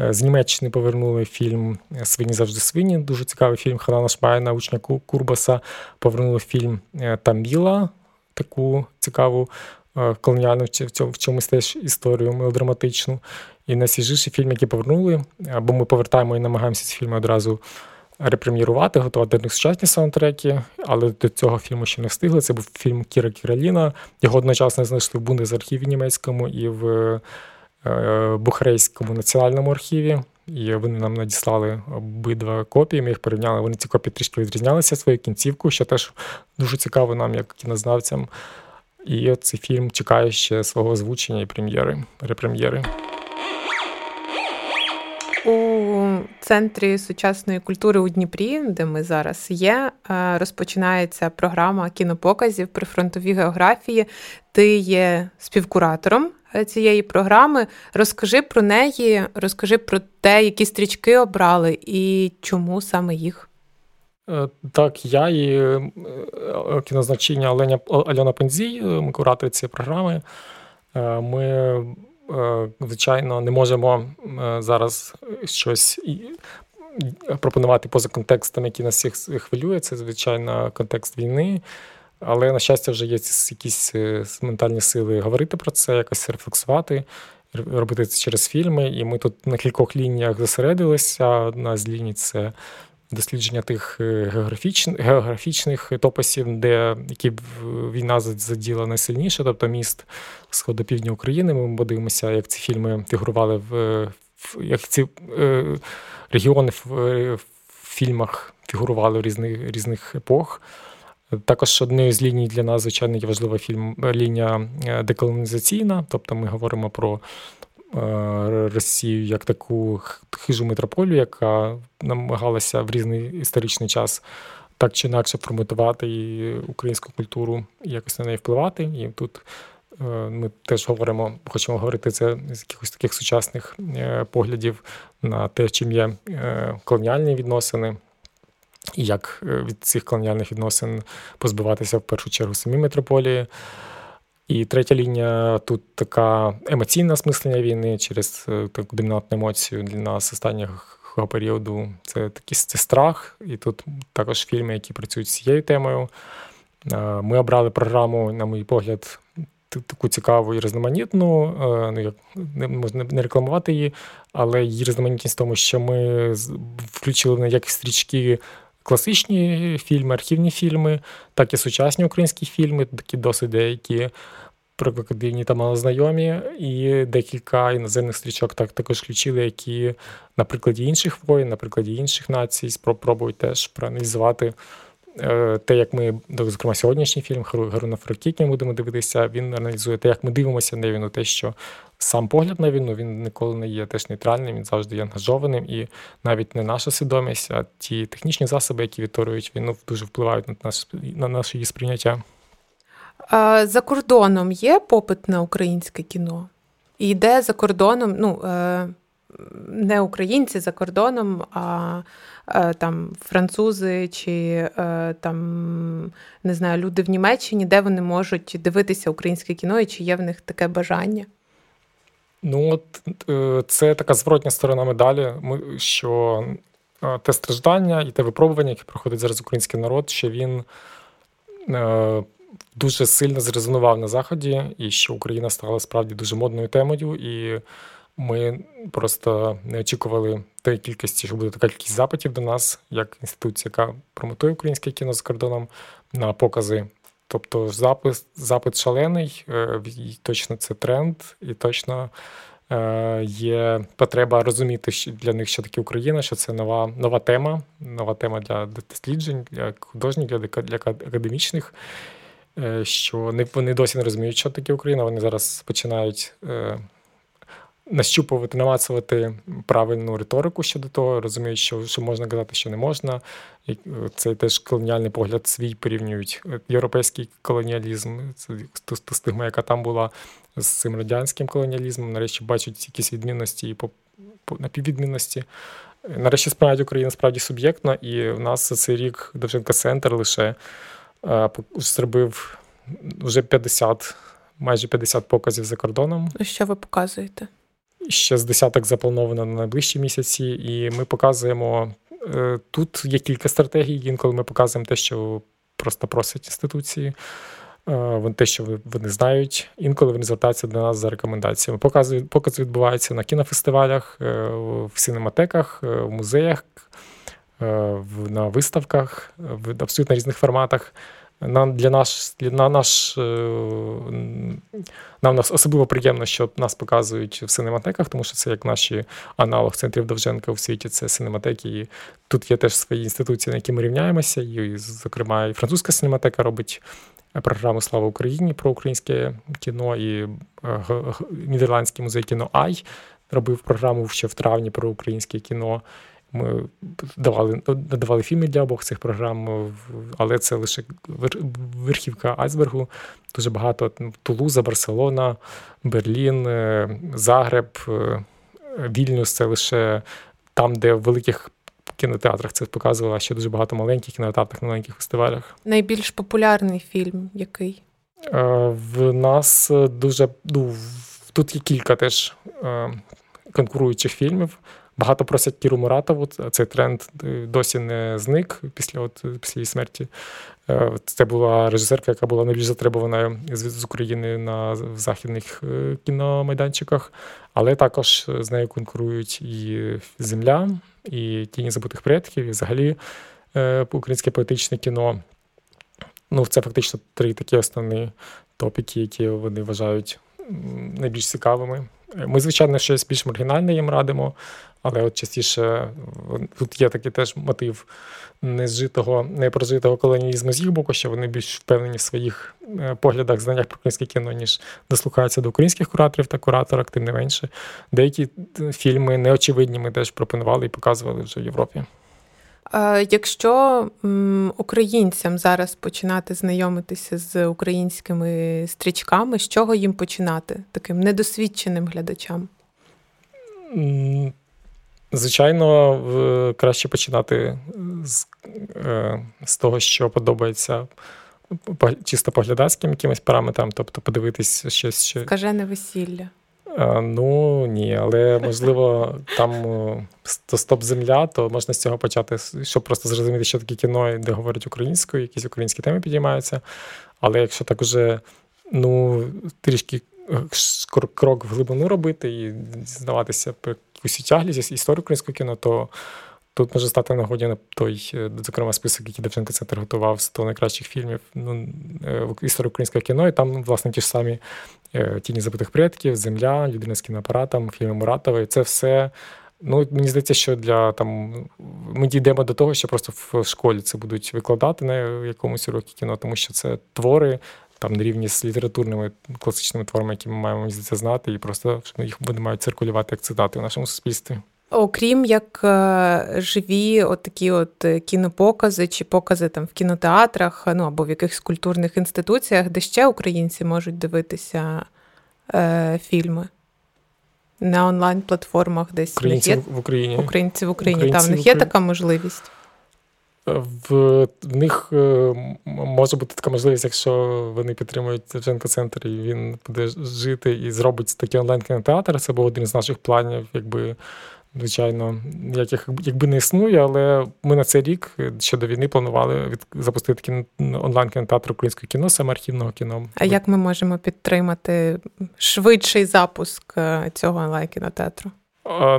Е, з Німеччини повернули фільм Свині завжди свині. Дуже цікавий фільм Ханана Шмайна, учня Курбаса. Повернули фільм Тамбіла, таку цікаву колоніальну в чомусь теж історію мелодраматичну. І найсвіжіший фільм, який повернули, або ми повертаємо і намагаємося ці фільми одразу репрем'єрувати, готувати до них сучасні саундтреки, але до цього фільму ще не встигли. Це був фільм Кіра Кіраліна. Його одночасно знайшли в Бундесархіві німецькому і в е, Бухарейському національному архіві. І вони нам надіслали обидва копії. Ми їх порівняли. Вони ці копії трішки відрізнялися свою кінцівку, що теж дуже цікаво нам, як кінознавцям. І цей фільм чекає ще свого озвучення і прем'єри, репрем'єри. У центрі сучасної культури у Дніпрі, де ми зараз є, е, розпочинається програма кінопоказів при фронтовій географії. Ти є співкуратором е, цієї програми. Розкажи про неї, розкажи про те, які стрічки обрали і чому саме їх. Е, так, я і кінозначення Оленя Альона Пензій, ми куратори цієї програми. Ми Е, звичайно, не можемо е, зараз щось пропонувати поза контекстом, який нас всіх хвилює. Це, звичайно, контекст війни. Але, на щастя, вже є якісь е, ментальні сили говорити про це, якось рефлексувати, робити це через фільми. І ми тут на кількох лініях зосередилися. Одна з ліній це дослідження тих географічних географічних топосів, де які війна заділа найсильніше, тобто міст сходу півдня України. Ми подивимося, як ці фільми фігурували в, в як ці е, регіони в фільмах фігурували в різних різних епох. Також однією з ліній для нас, звичайно, є важлива фільм лінія е, деколонізаційна, тобто ми говоримо про е, Росію як таку хижу метрополію, яка намагалася в різний історичний час так чи інакше форматувати і українську культуру і якось на неї впливати. І тут Е, ми теж говоримо, хочемо говорити це з якихось таких сучасних е, поглядів на те, чим є е, колоніальні відносини, як від цих колоніальних відносин позбиватися в першу чергу самі метрополії. І третя лінія тут така емоційне осмислення війни через таку домінантну емоцію для нас останнього періоду. Це такий це страх, і тут також фільми, які працюють з цією темою. Ми обрали програму, на мій погляд, таку цікаву і різноманітну, е, ну як не можна не рекламувати її, але її різноманітність в тому, що ми включили на як стрічки класичні фільми, архівні фільми, так і сучасні українські фільми, такі досить деякі провокативні та малознайомі, і декілька іноземних стрічок так також включили, які на прикладі інших воїн, на прикладі інших націй, спробують теж проаналізувати. Е, те, як ми, зокрема, сьогоднішній фільм Гару на будемо дивитися, він аналізує те, як ми дивимося на війну, те, що сам погляд на війну він ніколи не є теж нейтральним, він завжди є ангажованим, і навіть не наша свідомість, а ті технічні засоби, які відтворюють війну, дуже впливають на наш, на наше її сприйняття. За кордоном є попит на українське кіно? І де за кордоном, ну е, не українці за кордоном, а Е, там французи чи е, там не знаю, люди в Німеччині, де вони можуть дивитися українське кіно і чи є в них таке бажання? Ну, от е, це така зворотня сторона медалі, що те страждання і те випробування, яке проходить зараз український народ, що він дуже сильно зрезонував на Заході, і що Україна стала справді дуже модною темою. і ми просто не очікували тієї кількості, що буде така кількість запитів до нас, як інституція, яка промотує українське кіно за кордоном на покази. Тобто запис, запит шалений, е, і точно це тренд, і точно е, є потреба розуміти для них, що таке Україна, що це нова нова тема, нова тема для досліджень, для художніх, для для академічних. Е, що вони досі не розуміють, що таке Україна. Вони зараз починають нащупувати, намацувати правильну риторику щодо того, розуміють, що що можна казати, що не можна. Е, Цей теж колоніальний погляд свій порівнюють. Е, європейський колоніалізм, це стигма, яка там була з цим радянським колоніалізмом. Нарешті бачать якісь відмінності і по, по напіввідмінності. Е, нарешті сприймають Україну справді суб'єктно, і в нас за цей рік Довженка Центр лише зробив вже 50 майже 50 показів за кордоном. Що ви показуєте? Ще з десяток заплановано на найближчі місяці, і ми показуємо е, тут є кілька стратегій. Інколи ми показуємо те, що просто просять інституції. Вони те, що вони знають, інколи вони звертаються до нас за рекомендаціями. Покази, покази відбуваються на кінофестивалях, в синематеках, в музеях, на виставках, в абсолютно різних форматах. Нам для наш, на наш, е, нам особливо приємно, що нас показують в синематеках, тому що це як наші аналог центрів Довженка у світі, це синематеки. І тут є теж свої інституції, на які ми рівняємося. І, зокрема, і французька синематека робить програму Слава Україні про українське кіно, і е, Нідерландський музей кіно Ай робив програму ще в травні про українське кіно. Ми давали надавали фільми для обох цих програм, але це лише верхівка айсбергу. Дуже багато Тулуза, Барселона, Берлін, е, Загреб, е, Вільнюс це лише там, де в великих кінотеатрах це показувало, а ще дуже багато маленьких кінотеатрах на маленьких фестивалях. Найбільш популярний фільм який? Е, в нас дуже ну, тут є кілька теж конкуруючих фільмів. Багато просять Кіру Муратову. Цей тренд е, досі не зник після от, після її смерті. Е, це була режисерка, яка була найбільш затребувана з України на західних е, кіномайданчиках, але також з нею конкурують і Земля, і Тіні забутих предків, і взагалі українське поетичне кіно. Ну, це фактично три такі основні топіки, які вони вважають найбільш цікавими. Ми, звичайно, щось більш маргінальне їм радимо, але от частіше тут є такий теж мотив незжитого, непрожитого колоніалізму з їх боку, що вони більш впевнені в своїх е, поглядах, знаннях про українське кіно, ніж дослухаються до українських кураторів та кураторок, тим не менше. Деякі е, фільми неочевидні ми теж пропонували і показували вже в Європі. Якщо українцям зараз починати знайомитися з українськими стрічками, з чого їм починати таким недосвідченим глядачам? Звичайно, краще починати з, е, з того, що подобається чисто поглядацьким якимось параметрам, тобто подивитись щось. Що... Скажене весілля. Ну ні, але можливо, там то стоп земля, то можна з цього почати, щоб просто зрозуміти, що таке кіно, де говорять українською, якісь українські теми підіймаються. Але якщо так уже ну, трішки е, крок в глибину робити і дізнаватися якусь тяглість історію українського кіно, то тут може стати нагоді на той, е, зокрема, список, який Девченко Центр готував з 100 найкращих фільмів ну, е, історії українського кіно, і там, власне, ті ж самі е, тіні забутих предків, Земля, людина з кіноапаратом, фільми Муратової. Це все. Ну, мені здається, що для там ми дійдемо до того, що просто в школі це будуть викладати на якомусь урокі кіно, тому що це твори там на рівні з літературними класичними творами, які ми маємо здається, знати, і просто їх вони мають циркулювати як цитати в нашому суспільстві. Окрім як е, живі от такі от е, кінопокази чи покази там в кінотеатрах, ну або в якихось культурних інституціях, де ще українці можуть дивитися е, фільми на онлайн-платформах десь Українці в Україні. Українці в Україні. Українці Там в них є така можливість. В, них е, може бути така можливість, якщо вони підтримують Шевченко центр і він буде жити і зробить такий онлайн-кінотеатр. Це був один з наших планів, якби. Звичайно, яких якби не існує, але ми на цей рік ще до війни планували від запустити кіно, онлайн кінотеатр українського кіно, саме архівного кіно. А як ми можемо підтримати швидший запуск е, цього онлайн кінотеатру?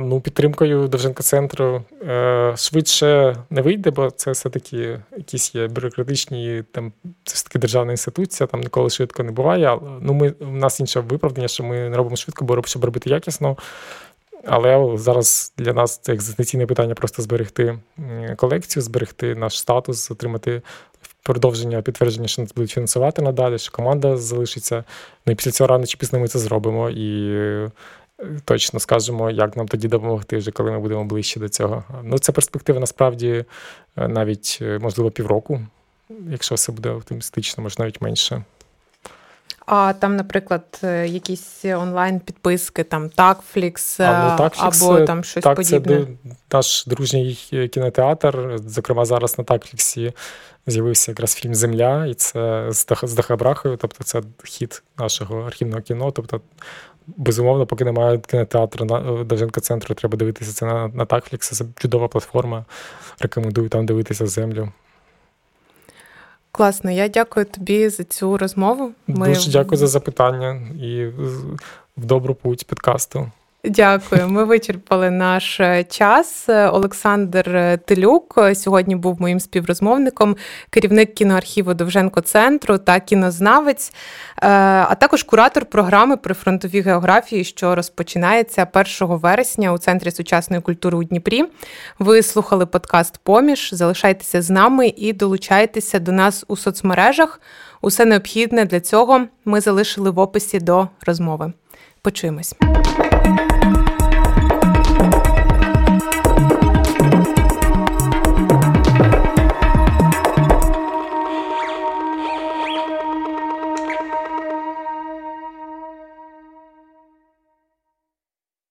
Ну, підтримкою Довженка центру е, швидше не вийде, бо це все-таки якісь є бюрократичні, там це все таки державна інституція, там ніколи швидко не буває. Ну, ми, У нас інше виправдання, що ми не робимо швидко, бо щоб робити якісно. Але зараз для нас це екзистенційне питання просто зберегти колекцію, зберегти наш статус, отримати продовження, підтвердження, що нас будуть фінансувати надалі, що команда залишиться. Ну і після цього рано чи пізно ми це зробимо. І точно скажемо, як нам тоді допомогти, вже коли ми будемо ближче до цього. Ну, це перспектива насправді е, навіть, е, можливо, півроку, якщо все буде оптимістично, може навіть менше. А там, наприклад, е, якісь онлайн-підписки, там Такфлікс а, ну, або там щось так, подібне. Це наш дружній кінотеатр. Зокрема, зараз на Такфліксі з'явився якраз фільм Земля, і це з Дахабрахою, тобто це хід нашого архівного кіно. Тобто, безумовно, поки немає кінотеатру на Довженка центру, треба дивитися це на на Такфлікс. Це чудова платформа. Рекомендую там дивитися землю. Класно, я дякую тобі за цю розмову. Ми... Дуже дякую за запитання і в добру путь підкасту. Дякую. Ми вичерпали наш е, час. Олександр Телюк сьогодні був моїм співрозмовником, керівник кіноархіву Довженко центру та кінознавець, е, а також куратор програми при фронтовій географії, що розпочинається 1 вересня у Центрі сучасної культури у Дніпрі. Ви слухали подкаст Поміж. Залишайтеся з нами і долучайтеся до нас у соцмережах. Усе необхідне для цього ми залишили в описі до розмови. Почуємось.